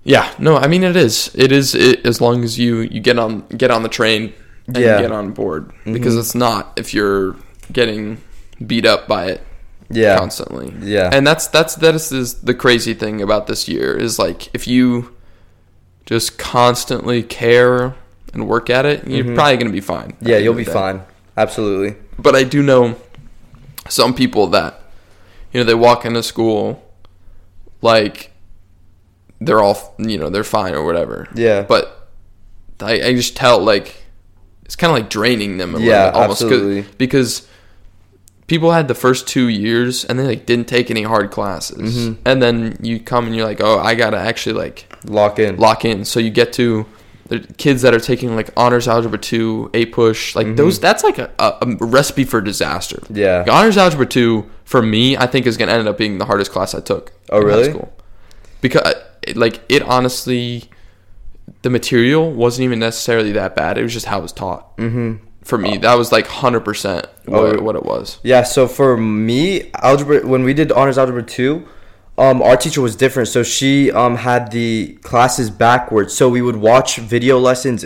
Yeah, no, I mean it is. It is it, as long as you you get on get on the train and Yeah. get on board because it's not if you're getting beat up by it Yeah, constantly. Yeah. and that's that's that is, the crazy thing about this year is like if you just constantly care and work at it, you're probably gonna be fine. Mm-hmm. yeah, you'll be of the day. fine. Absolutely. But I do know some people that you know they walk into school like they're all you know they're fine or whatever. Yeah. But I, I just tell like it's kind of like draining them. A Yeah, little, almost absolutely. because people had the first two years and they like didn't take any hard classes, Mm-hmm. and then you come and you're like, oh, I gotta actually like Lock in. lock in. So you get to the kids that are taking like honors algebra two, APUSH, like those. That's like a, a, recipe for disaster. Mm-hmm. Yeah. Like, honors algebra two for me, I think is gonna end up being the hardest class I took. Oh, really? School. Because like it honestly, the material wasn't even necessarily that bad. It was just how it was taught. Mm-hmm. For me, that was like hundred percent Oh. what, what it was. Yeah, so for me, algebra when we did honors algebra two, um, our teacher was different. So she um had the classes backwards. So we would watch video lessons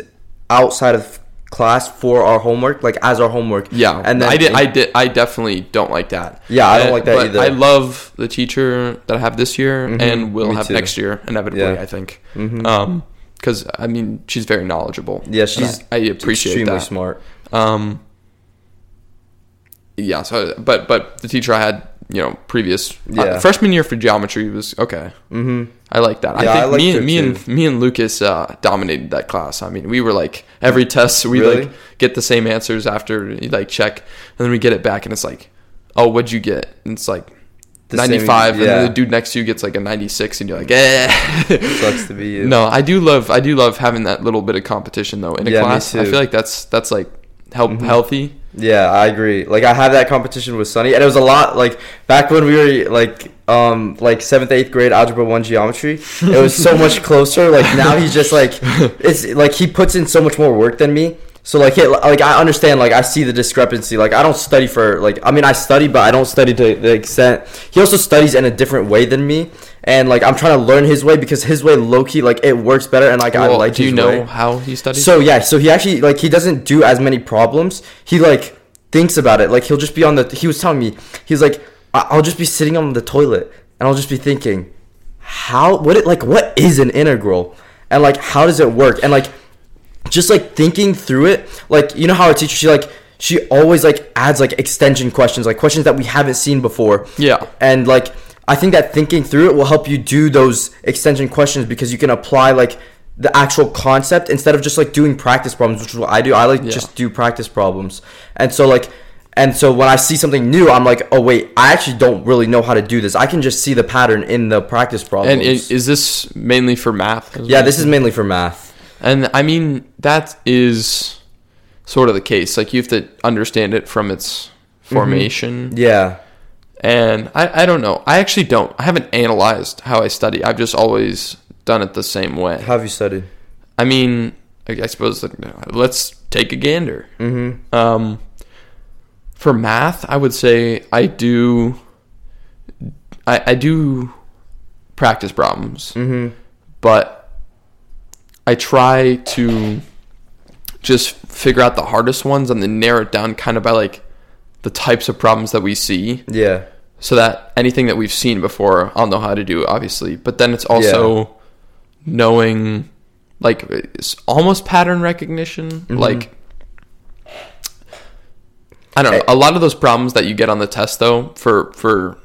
outside of class for our homework, like as our homework. Yeah, and then I did. I did. I definitely don't like that. Yeah, I don't like that but either. I love the teacher that I have this year and will have too. next year inevitably. Yeah. I think. Um, because I mean, she's very knowledgeable. Yeah, she's I, I appreciate extremely that. smart. Um, yeah. So, but but the teacher I had, you know, previous uh, freshman year for geometry was okay. Mm-hmm. I like that. Yeah, I I think liked me me and me and Lucas uh, dominated that class. I mean, we were like every test we Really? like get the same answers after you like check, and then we get it back, and it's like, oh, what'd you get? And it's like. The same- 95 and then the dude next to you gets like a 96 and you're like eh Sucks to be you. <laughs> no i do love i do love having that little bit of competition though in a Yeah, class i. Mm-hmm. feel like that's that's like help healthy Yeah, I agree. Like I have that competition with Sunny, and it was a lot. Like back when we were like um like seventh, eighth grade algebra one geometry, it was so much <laughs> closer. Like now he's just like it's like he puts in so much more work than me. So like it, like I understand. Like I see the discrepancy. Like I don't study for like I mean I study, but I don't study to the extent he also studies in a different way than me. And like I'm trying to learn his way because his way low key like it works better, and like I like. do you know way. how he studies So yeah, so he actually like he doesn't do as many problems. He like thinks about it. Like he'll just be on the. He was telling me he's like I- I'll just be sitting on the toilet and I'll just be thinking, how what it like what is an integral and like how does it work and like just like thinking through it. Like you know how our teacher she like she always like adds like extension questions like questions that we haven't seen before. Yeah. And like I think that thinking through it will help you do those extension questions because you can apply like the actual concept instead of just like doing practice problems, which is what I do. I like Yeah. just do practice problems. And so like and so when I see something new, I'm like, oh wait, I actually don't really know how to do this. I can just see the pattern in the practice problems. and is this mainly for math yeah, this is mainly for math. and i mean that is sort of the case like you have to understand it from its Mm-hmm. formation Yeah. And I, I don't know i actually don't i haven't analyzed how i study i've just always done it the same way How have you studied? I mean, I, I suppose like, let's take a gander. Mm-hmm. Um, for math, I would say I do I, I do practice problems, Mm-hmm. but I try to just figure out the hardest ones and then narrow it down kind of by like the types of problems that we see. Yeah. so that anything that we've seen before I'll know how to do obviously. But then it's also knowing like it's almost pattern recognition mm-hmm. like I don't know. A lot of those problems that you get on the test though for for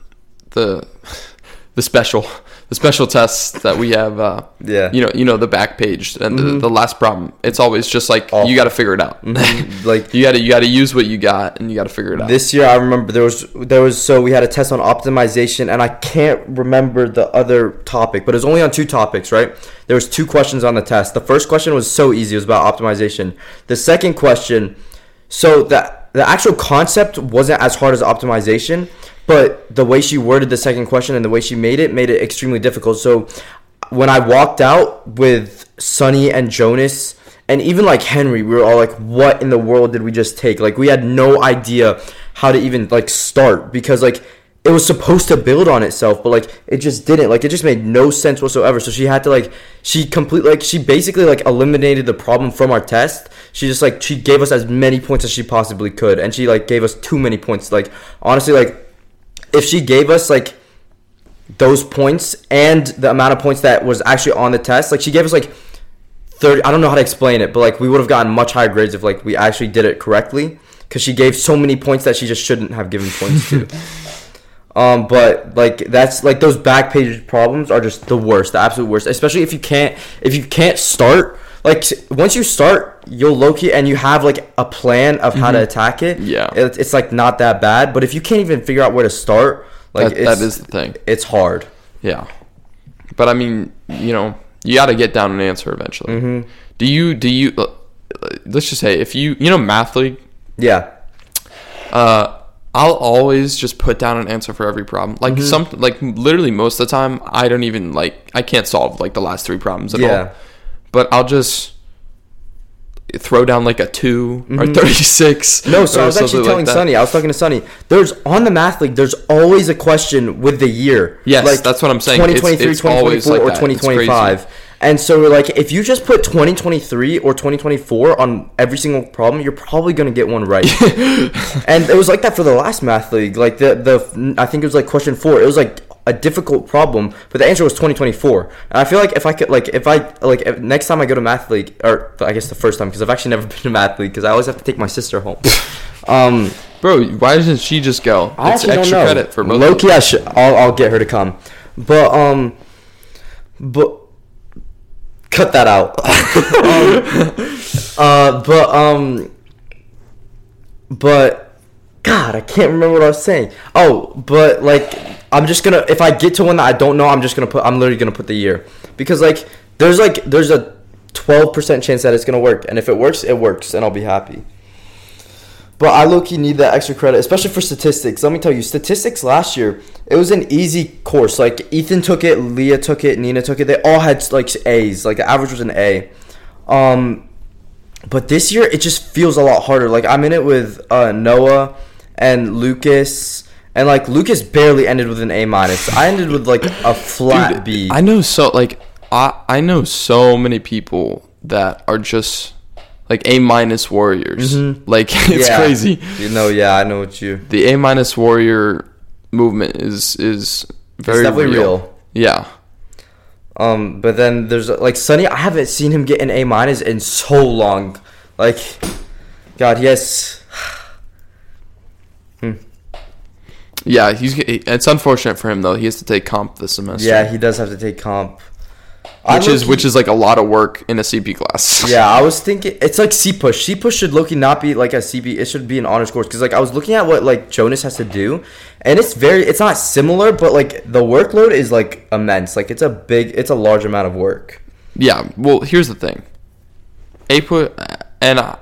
the <laughs> the special the special tests that we have uh Yeah. you know you know the back page and the, the last problem it's always just like Awful. you got to figure it out <laughs> Like you got to you got to use what you got and you got to figure it out This year, I remember there was there was so we had a test on optimization, and I can't remember the other topic, but it was only on two topics, right? There was two questions on the test. The first question was so easy; it was about optimization. The second question, so that the actual concept wasn't as hard as optimization, but the way she worded the second question and the way she made it made it extremely difficult. So when I walked out with Sonny and Jonas and even like Henry, we were all like, "What in the world did we just take?" Like we had no idea how to even like start because like it was supposed to build on itself, but like it just didn't. Like it just made no sense whatsoever. So she had to like she complete like she basically like eliminated the problem from our test. She just like she gave us as many points as she possibly could, and she like gave us too many points. Like honestly, like if she gave us like those points and the amount of points that was actually on the test, like she gave us like 30 I don't know how to explain it, but like we would have gotten much higher grades if like we actually did it correctly cuz she gave so many points that she just shouldn't have given points to. <laughs> um but like that's like those back page problems are just the worst, the absolute worst, especially if you can't if you can't start like once you start, you'll low key and you have like a plan of how to attack it. Yeah. it, it's like not that bad. But if you can't even figure out where to start, like that, it's, that is the thing it's hard. Yeah, but I mean, you know, you got to get down an answer eventually. Mm-hmm. Do you? Do you? uh, Let's just say if you you know math league, Yeah, uh, I'll always just put down an answer for every problem. Like Mm-hmm. some, like literally most of the time, I don't even like I can't solve like the last three problems at Yeah. all. But I'll just throw down like a 2 or thirty six. Mm-hmm. No, so I was actually telling Sonny. I was talking to Sonny. There's on the math league. There's always a question with the year. Yes, that's what I'm saying. It's- 2023, it's always 2024, like or that. 2025. And so we're like, if you just put 2023 or 2024 on every single problem, you're probably gonna get one right. <laughs> and it was like that for the last math league. Like the the I think it was like question four. It was like a difficult problem, but the answer was 2024. And I feel like if I could like if I like if, next time I go to math league or I guess the first time because I've actually never <laughs> been to math league because I always have to take my sister home. <laughs> um, bro. Why doesn't she just go? I It's extra don't know. credit for both. Loki, I should. I'll, I'll get her to come, but um, but cut that out. <laughs> um, uh, but um, but God, I can't remember what I was saying. Oh, but like, I'm just gonna if I get to one that I don't know, I'm just gonna put. I'm literally gonna put the year because like there's like there's a 12% chance that it's gonna work, and if it works, it works, and I'll be happy. But I low key need that extra credit, especially for statistics. Let me tell you, statistics last year, it was an easy course. Like Ethan took it, Leah took it, Nina took it. They all had like A's. Like the average was an A. Um, but this year it just feels a lot harder. Like I'm in it with uh, Noah and Lucas, and like Lucas barely ended with an A minus. I ended with like a flat Dude, B. I know so like I I know so many people that are just like A minus warriors. Like <laughs> it's Mm-hmm. Yeah. crazy. You know, yeah, I know what you. The A minus warrior movement is is very definitely real. real. Yeah. Um, but then there's like Sonny. I haven't seen him get an A minus in so long. Like, God, yes. <sighs> Yeah, he's it's unfortunate for him though. He has to take comp this semester. Yeah, he does have to take comp. Which is which is like a lot of work in a CP class. <laughs> Yeah, I was thinking it's like C push. C push should Loki not be like a CP. It should be an honors course because like I was looking at what like Jonas has to do, and it's very it's not similar, but like the workload is like immense. Like it's a big, it's a large amount of work. Yeah. Well, here's the thing. APUSH and uh,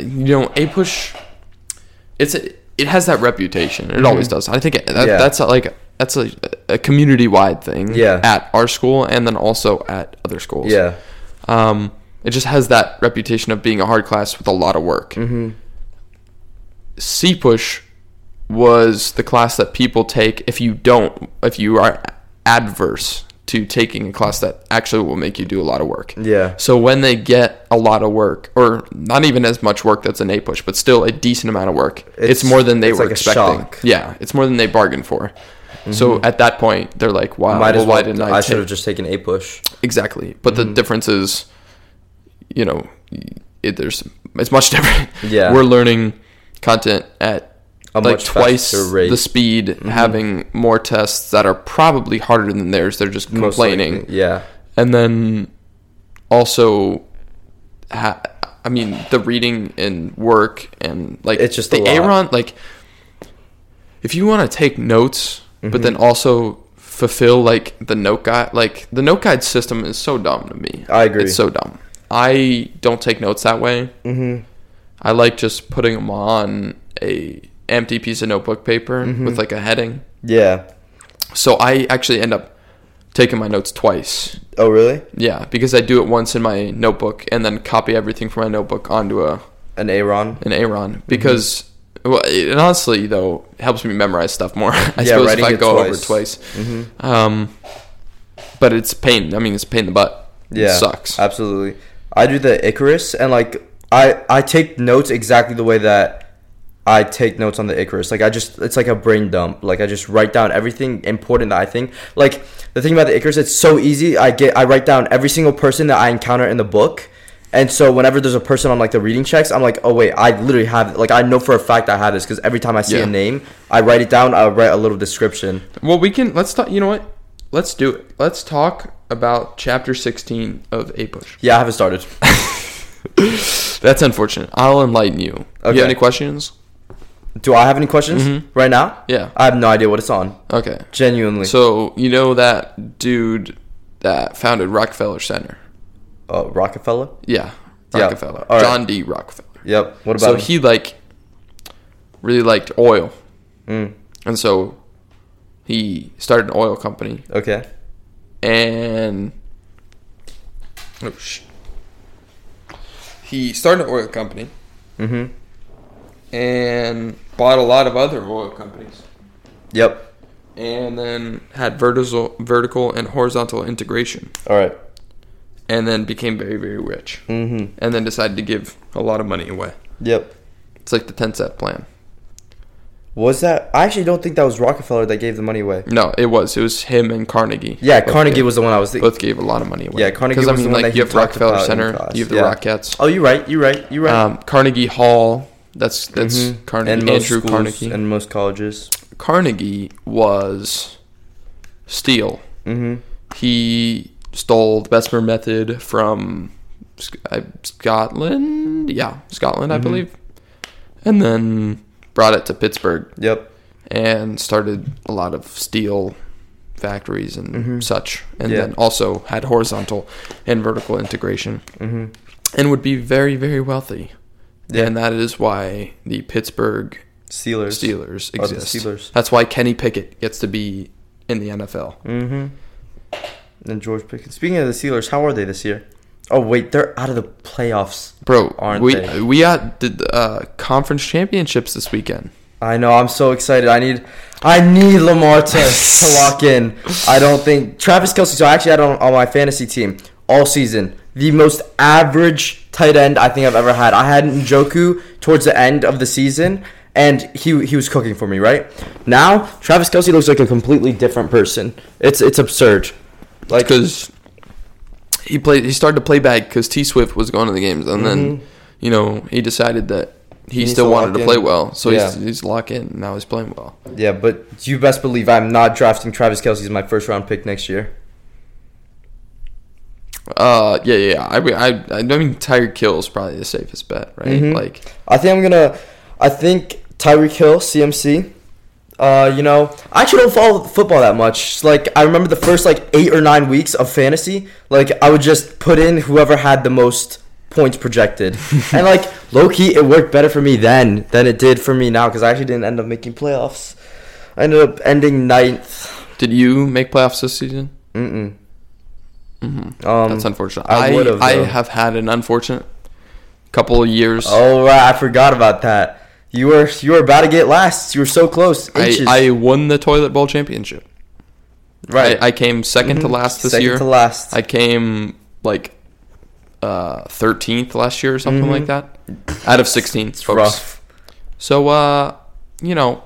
you know A push. It's a, it has that reputation. It always does. I think it, that, Mm-hmm. Yeah. that's like that's a, a community wide thing. Yeah. At our school and then also at other schools. Yeah, Um, it just has that reputation of being a hard class with a lot of work. Mm-hmm. C push was the class that people take if you don't if you are adverse to taking a class that actually will make you do a lot of work. Yeah. So when they get a lot of work, or not even as much work that's an APUSH, but still a decent amount of work, it's, It's- more than they were like expecting. Yeah, it's more than they bargained for. So at that point, they're like, "Wow, Might well, as well. why didn't I, I should have just taken APUSH. exactly?" But the difference is, you know, it, there's it's much <laughs> different. Yeah. we're learning content at A like much twice. Mm-hmm. the speed, having more tests that are probably harder than theirs. They're just complaining. Yeah. and then also ha- i mean the reading and work and like It's just the aaron like if you want to take notes Mm-hmm. but then also fulfill like the note guide like the note guide system is so dumb to me I agree. it's so dumb i don't take notes that way Mm-hmm. i like just putting them on a empty piece of notebook paper Mm-hmm. with like a heading Yeah. so i actually end up taking my notes twice Oh really? yeah, because I do it once in my notebook and then copy everything from my notebook onto a An Aaron. an Aaron Mm-hmm. because well, it honestly though helps me memorize stuff more. <laughs> I Yeah, suppose if I go over twice. it twice. Mm-hmm. Um, but it's pain. I mean, it's pain in the butt. Yeah. it sucks. Absolutely. I do the Icarus and like I I take notes exactly the way that I take notes on the Icarus. Like I just it's like a brain dump. Like I just write down everything important that I think. Like the thing about the Icarus, it's so easy. I get I write down every single person that I encounter in the book. And so whenever there's a person on like the reading checks, I'm like, oh wait, I literally have like I know for a fact I have this because every time I see Yeah. a name, I write it down. I write a little description. well, we can let's talk. You know what? Let's do it. Let's talk about chapter sixteen of APUSH. Yeah, I haven't started. <laughs> That's unfortunate. I'll enlighten you. Do you have any questions? Do I have any questions Mhm. right now? Yeah. I have no idea what it's on. Okay. Genuinely. So you know that dude that founded Rockefeller Center? Uh, Rockefeller. Yeah, Yeah, Rockefeller. all right. John D. Rockefeller. Yep. What So about him? he like really liked oil, Mm, and so he started an oil company. okay. And oh sh- he started an oil company Mm-hmm. and bought a lot of other oil companies, Yep. and then had vertical, vertical and horizontal integration, All right. And then became very, very rich, Mm-hmm. and then decided to give a lot of money away. Yep. It's like the ten set plan. Was that? I actually don't think that was Rockefeller that gave the money away. No, it was. It was him and Carnegie. Yeah, Carnegie gave- was the one I was thinking. both gave a lot of money away. Yeah, Carnegie was the one that he you have Rockefeller Center, you have the yeah. Rockettes, Oh, you're right. You're right. You're right. um, Carnegie Hall. That's that's Mhm. Carnegie. and most Andrew schools Carnegie. and most colleges. Carnegie was steel. Mm-hmm. He stole the Bessemer method from uh, Scotland. Yeah, Scotland, I Mhm. believe, and then brought it to Pittsburgh Yep. and started a lot of steel factories and Mhm. such, and Yeah. then also had horizontal and vertical integration, Mm-hmm. and would be very, very wealthy. Yeah. And that is why the Pittsburgh Steelers. Steelers exist. Steelers. That's why Kenny Pickett gets to be in the NFL. And George Pickens. Speaking of the Steelers, how are they this year? Oh wait, they're out of the playoffs. Bro, Aren't we they? we got the uh, conference championships this weekend. I know. I'm so excited. I need, I need Lamar to, to <laughs> lock in. I don't think Travis Kelce. So I actually had on, on my fantasy team all season the most average tight end I think I've ever had. I had Njoku towards the end of the season, and he he was cooking for me. Right now, Travis Kelce looks like a completely different person. It's it's absurd. Like because he played. He started to play bad because T Swift was going to the games, and then Mhm. you know he decided that he, needs still wanted to play well, so Yeah. he's he's locked in. Now he's playing well. yeah, but you best believe I'm not drafting Travis Kelce as my first round pick next year. Uh, yeah, yeah. yeah. I, I, I mean, Tyreek Hill is probably the safest bet, right? Mhm. Like, I think I'm gonna. I think Tyreek Hill, CMC. Uh, you know, I actually don't follow football that much. Like I remember the first like eight or nine weeks of fantasy. Like I would just put in whoever had the most points projected, <laughs> and like low key, it worked better for me then than it did for me now because I actually didn't end up making playoffs. I ended up ending ninth. did you make playoffs this season? Mm hmm um. That's unfortunate. I I I have had an unfortunate couple of years. Oh right, I forgot about that. You were you were about to get last. You were so close. I, Inches. I won the toilet bowl championship. right. I, I came 2nd to Mhm. last this Second year. to last. I came like uh 13th last year or something Mhm. like that. Out of 16. it's folks. rough. So uh you know,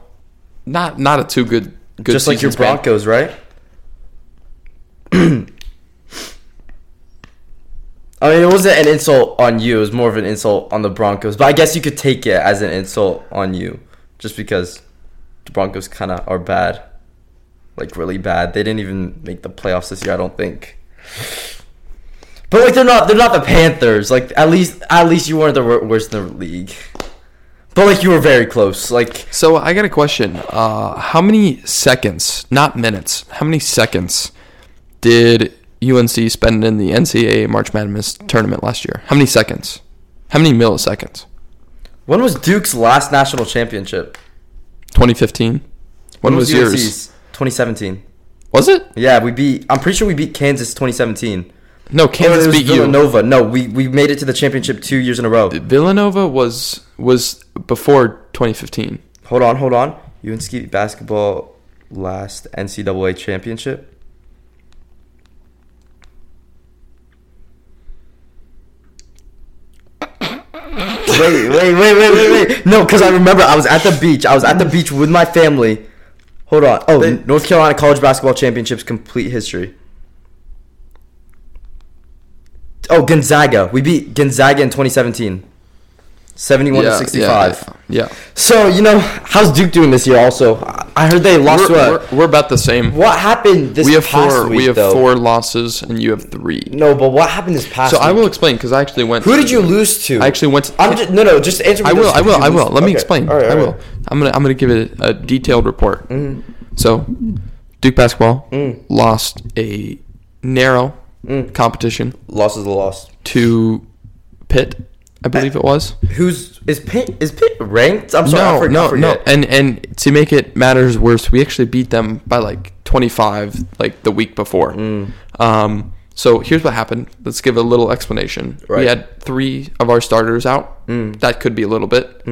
not not a too good good Just like your span. Broncos, right? <clears throat> <clears throat> I mean, it wasn't an insult on you. It was more of an insult on the Broncos. But I guess you could take it as an insult on you, just because the Broncos kind of are bad, like really bad. They didn't even make the playoffs this year. I don't think. But like they're not they're not the Panthers. Like at least at least you weren't the worst in the league. But like you were very close. Like So I got a question. Uh how many seconds, not minutes, how many seconds did UNC spend in the NCAA March Madness tournament last year? How many seconds? How many milliseconds? when was Duke's last national championship? 2015. When, was, yours? UNC's? 2017. Was it? Yeah, we beat. I'm pretty sure we beat Kansas 2017. No, Kansas oh, was beat you. Villanova. No, we we made it to the championship two years in a row. Villanova was was before 2015. Hold on, hold on. UNC basketball last NCAA championship. Wait, wait, wait, wait, wait, wait. No, because I remember I was at the beach. I was at the beach with my family. Hold on. Oh, They- North Carolina College Basketball Championships complete history. Oh, Gonzaga. We beat Gonzaga in 2017. 71 to 65. Yeah. yeah. So, you know, how's Duke doing this year also? I- heard they lost We're, to a. we're, we're about the same. What happened this we have past four. week, we have though? four losses, and you have three. No, but what happened this past So I will explain because I actually went. Who did you lose to? I actually went. To, I'm just, no, no, just answer me I will. I will. I will. Let me explain. All right, I will. right. I'm gonna. I'm gonna give it a, a detailed report. Mm-hmm. So, Duke basketball Mm. lost a narrow Mm. competition Loss is a loss. to Pitt, I believe it was. Who's is Pitt? Is Pitt ranked? I'm sorry, I no, I no, no. forget. And and to make it matters worse, we actually beat them by like 25, like the week before. Mm. Um. So here's what happened. Let's give a little explanation. Right. We had three of our starters out. Mm. That could be a little bit.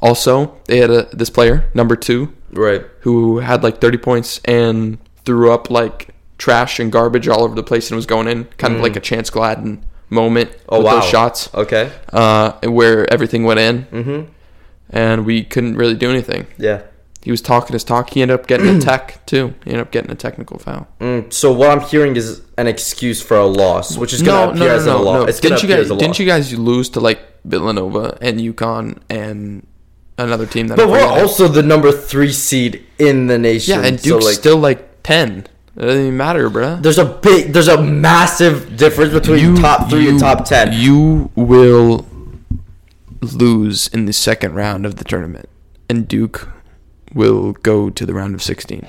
Also, they had a this player number two Right. who had like 30 points and threw up like trash and garbage all over the place and was going in, kind of like a Chance Gladden moment. Oh with wow. those shots, Okay. uh, where everything went in, Mm-hmm. and we couldn't really do anything. Yeah. He was talking his talk. He ended up getting a <clears throat> tech too. He ended up getting a technical foul. Mm, so what I'm hearing is an excuse for a loss, which is gonna appear as a loss. It's gonna Didn't you guys? as a Didn't you guys lose to like Villanova and UConn and another team that? But we're also the number three seed in the nation. yeah, and so, Duke's like, still like ten. It doesn't even matter, bruh. There's a big, there's a massive difference between top three and top ten. You will lose in the second round of the tournament, and Duke will go to the round of 16.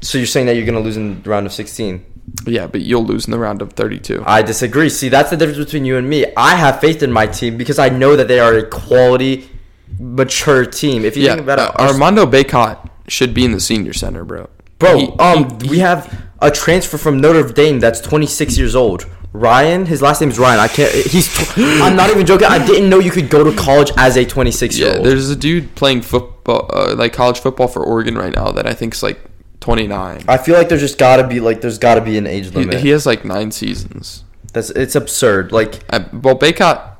so you're saying that you're gonna lose in the round of 16? Yeah, but you'll lose in the round of 32. I disagree. See, that's the difference between you and me. I have faith in my team because I know that they are a quality, mature team. If you yeah, think about it, uh, Armando Bacot should be in the senior center, bro. Bro, He- um, he- we have a transfer from Notre Dame that's 26 years old. Ryan, his last name is Ryan. I can't. He's. Tw- <gasps> I'm not even joking. I didn't know you could go to college as a 26 year yeah, old. there's a dude playing football, uh, like college football for Oregon right now that I think's like 29. I feel like there's just gotta be like there's gotta be an age He, limit. he has like nine seasons. That's it's absurd. Like I, well, Bacot,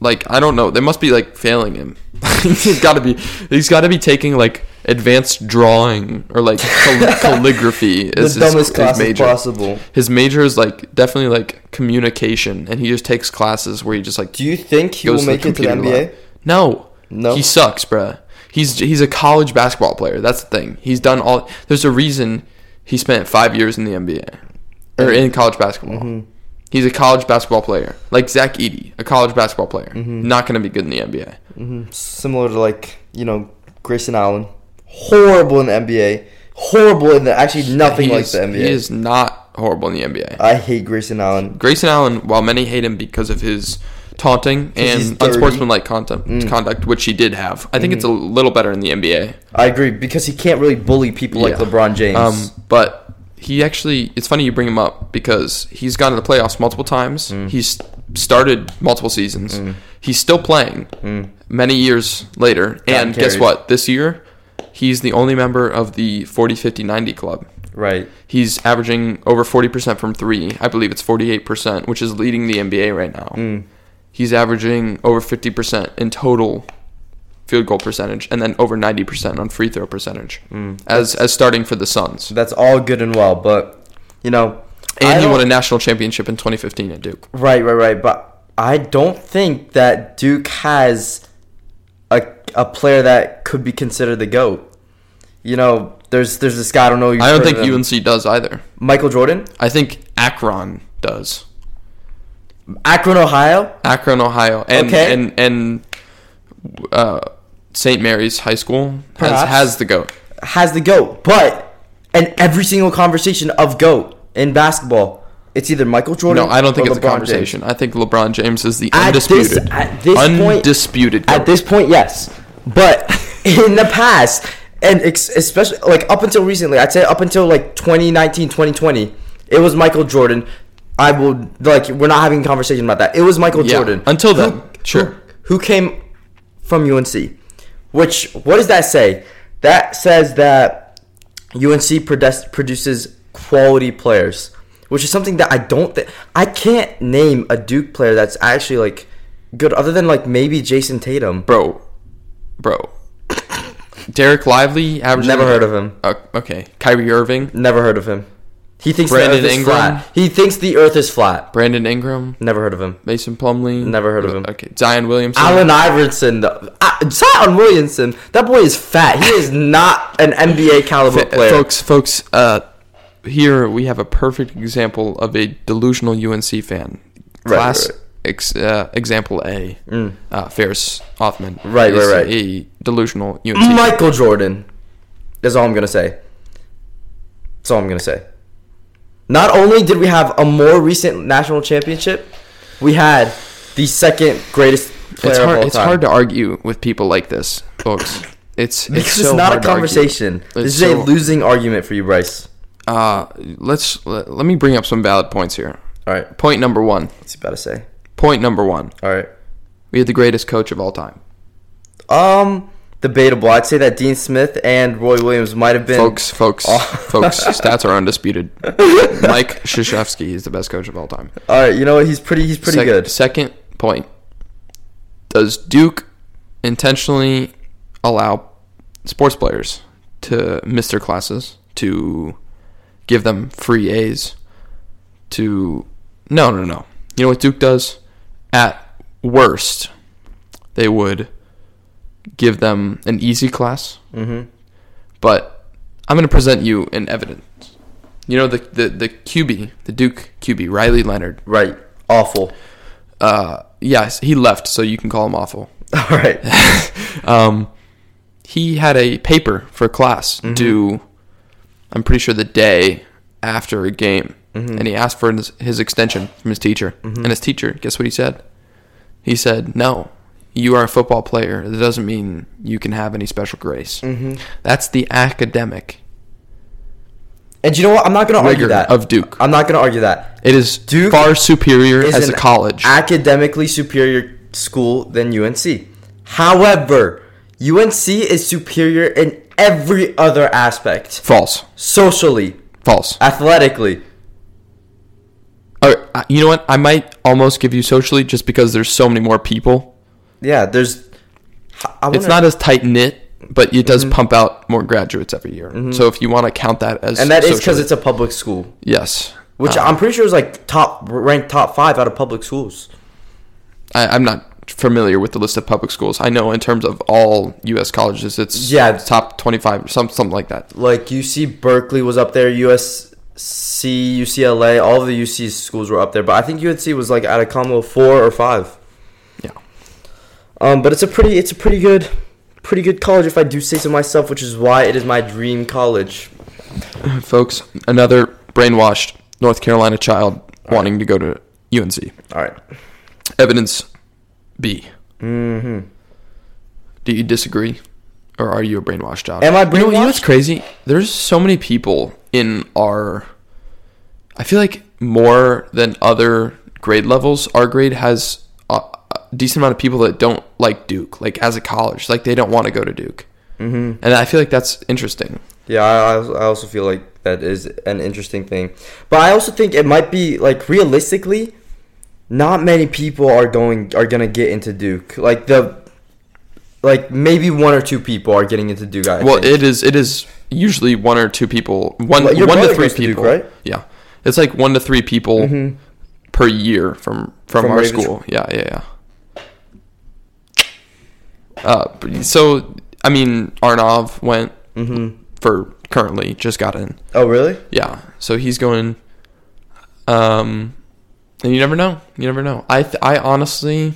like I don't know, they must be like failing him. <laughs> he's got to be, he's got to be taking like advanced drawing or like cal- <laughs> calligraphy. Is his, dumbest his class major. possible. His major is like definitely like communication, and he just takes classes where he just like Do you think he will make it to the NBA? lab. No, No? he sucks, bruh. He's he's a college basketball player. That's the thing. He's done all. There's a reason he spent five years in the NBA or in college basketball. Mm-hmm. He's a college basketball player, like Zach Edey, a college basketball player. Mm-hmm. Not going to be good in the NBA. Similar to like you know Grayson Allen, horrible in the NBA, horrible in the actually nothing like is- the NBA. He is not horrible in the NBA. I hate Grayson Allen. Grayson Allen, while many hate him because of his taunting and dirty. Mm. unsportsmanlike conduct, which he did have, I think it's a little better in the NBA. I agree because he can't really bully people like LeBron James. Um, but he actually it's funny you bring him up because he's gone to the playoffs multiple times. Mm. He's started multiple seasons. He's still playing many years later. And guess what? This year, he's the only member of the 40 50 90 club. Right. He's averaging over 40% from 3. I believe it's 48%, which is leading the NBA right now. Mm. He's averaging over 50% in total field goal percentage and then over 90% on free throw percentage Mm. as as starting for the Suns. That's all good and well, but you know, And he won a national championship in 2015 at Duke. Right, right, right. But I don't think that Duke has a a player that could be considered the goat. You know, there's there's this guy I don't know. I don't think. UNC does either. Michael Jordan, I think Akron does. Akron, Ohio. Akron, Ohio, and Okay. and and uh, St. Mary's High School has Perhaps. has the goat. has the GOAT, but in every single conversation of GOAT in basketball, it's either Michael Jordan No, I don't think it's a LeBron conversation. I think LeBron James is the At this- undisputed, at this point- undisputed. James. At this point, yes. But <laughs> in the past, and ex- especially like up until recently, I'd say up until like 2019, 2020, it was Michael Jordan. I will like we're not having a conversation about that. It was Michael Yeah, Jordan. until Who- then, sure. Who, who came from UNC? Which what does that say? That says that UNC produce, produces quality players, which is something that I don't think I can't name a Duke player that's actually like good other than like maybe Jayson Tatum. bro, bro. Dereck Lively, Never heard of him. Uh, okay, Kyrie Irving, Never heard of him. He thinks Brandon the earth is Ingram? flat. He thinks the earth is flat. Brandon Ingram, Never heard of him. Mason Plumlee. Never heard of him. Okay, Zion Williamson. Allen Iverson. Uh, Zion Williamson, that boy is fat. He is not an NBA caliber player. Folks, folks, uh, here we have a perfect example of a delusional UNC fan. Right, right. Ex, uh, example A, uh, Faris Othman. Mm. Right, is right, right. A delusional UNC. Michael Jordan. That's all I'm gonna say. That's all I'm gonna say. Not only did we have a more recent national championship, we had the second greatest player It's hard. It's hard to argue with people like this, folks. <clears throat> It's it's, it's, not a conversation. This is so- a losing argument for you, Bryce. Uh, let's let, let me bring up some valid points here. All right, Point number one. what's he about to say? Point number one. All right. We had the greatest coach of all time, Um, debatable. I'd say that Dean Smith and Roy Williams might have been. folks. Folks, <laughs> folks. <laughs> Stats are undisputed. <laughs> Mike Krzyzewski is the best coach of all time. All right, you know what? He's pretty. He's pretty Sec- good. Second point: Does Duke intentionally allow sports players to miss their classes, to give them free A's, to no, no, no. You know what Duke does? At worst, they would give them an easy class, Mm-hmm. but I'm going to present you an evidence. You know the the the QB, the Duke QB, Riley Leonard. Right. Awful. Uh, yes, he left, so you can call him awful. <laughs> All right. <laughs> Um, he had a paper for class due. I'm pretty sure the day after a game, and he asked for his, his extension from his teacher. Mm-hmm. And his teacher, guess what he said? He said, "No, you are a football player. That doesn't mean you can have any special grace. Mm-hmm. That's the academic And you know what? I'm not gonna argue that. of Duke. I'm not gonna argue that. It is Duke far superior as a college. academically superior school than UNC. However, UNC is superior in every other aspect. False. Socially, False. athletically. Or, you know what? I might almost give you socially just because there's so many more people. Yeah, there's. I It's not as tight knit, but it does pump out more graduates every year. So if you want to count that as and that is because it's a public school, yes, which Uh, I'm pretty sure is like top ranked top five out of public schools. I, I'm not familiar with the list of public schools. I know in terms of all U.S. colleges, it's Yeah. top 25, some something like that. Like UC Berkeley was up there, USC, UCLA, all of the UC schools were up there, but I think UNC was like at a combo four or five. Yeah. Um, but it's a pretty, it's a pretty good, pretty good college if I do say so myself, which is why it is my dream college. <laughs> Folks, another brainwashed North Carolina child wanting to go to UNC. All right. Evidence B. Mm-hmm. Do you disagree, or are you a brainwashed child? Am I You know, you know what's crazy? There's so many people in our I feel like more than other grade levels, our grade has a, a decent amount of people that don't like Duke, like as a college, like they don't want to go to Duke, mm-hmm. and I feel like that's interesting. Yeah, I, I also feel like that is an interesting thing, but I also think it might be like realistically, not many people are going are gonna get into Duke. Like the, like maybe one or two people are getting into Duke. I well, think. it is it is usually one or two people, one Well, one to three goes to Duke, people, right? Yeah, it's like one to three people Mhm. per year from from, From our Ravens- school. Yeah, yeah, yeah. Uh, so I mean, Arnov went Mhm. for currently just got in. Oh really? Yeah, so he's going. Um, and you never know. You never know. I th- I honestly,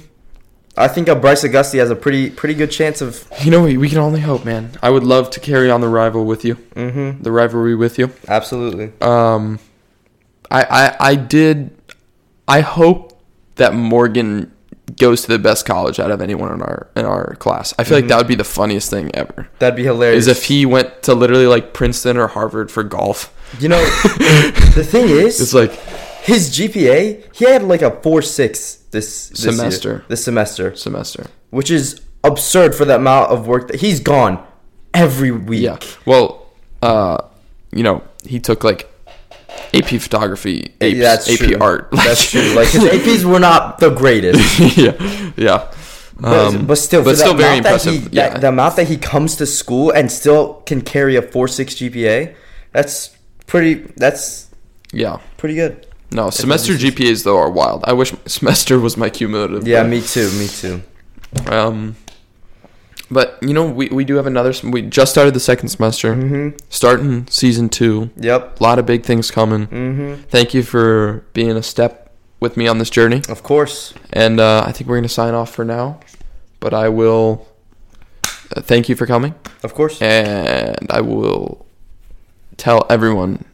I think uh, Bryce Auguste has a pretty pretty good chance of. you know, we, we can only hope, man. I would love to carry on the rival with you, Mm-hmm. the rivalry with you. Absolutely. Um, I, I I did. I hope that Morgan goes to the best college out of anyone in our in our class. I feel like that would be the funniest thing ever. That'd be hilarious. Is if he went to literally like Princeton or Harvard for golf. You know, <laughs> the thing is, It's like his GPA, he had like a four six this, this year- Semester. this semester, semester. which is absurd for the amount of work that he's gone every week. Yeah. Well, uh, you know, he took like AP photography, AP, Yeah, that's AP true. art. That's true. Like <laughs> his APs were not the greatest, <laughs> yeah, yeah. but, Um, but still, but still very impressive. He, yeah, that, the amount that he comes to school and still can carry a four six GPA, that's pretty. That's yeah. pretty good. No, semester GPAs though are wild. I wish semester was my cumulative. Yeah, but- me too. Me too. Um, but you know, we we do have another. We just started the second semester, Mm-hmm. starting season two. Yep. A lot of big things coming. Mm-hmm. Thank you for being a step with me on this journey. Of course. And uh, I think we're gonna sign off for now. But I will. Uh, thank you for coming, Of course. and I will tell everyone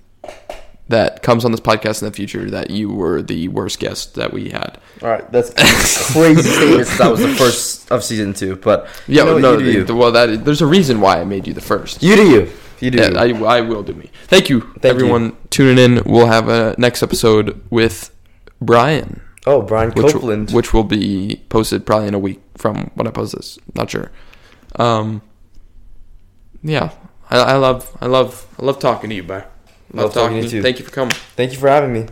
that comes on this podcast in the future that you were the worst guest that we had. All right, that's crazy statement. That was the first of season two, but Yeah, you know, no, you you. the- well, that there's a reason why I made you the first. You do you. You do. Yeah, you. I, I will do me. Thank you, you. everyone, tuning in. We'll have a next episode with Brian, oh, Brian which, Copeland. which will be posted probably in a week from when I post this. Not sure. Um, yeah, I, I love, I love, I love talking to you, Bar. Love, Love talking to you. too. Thank you for coming. Thank you for having me.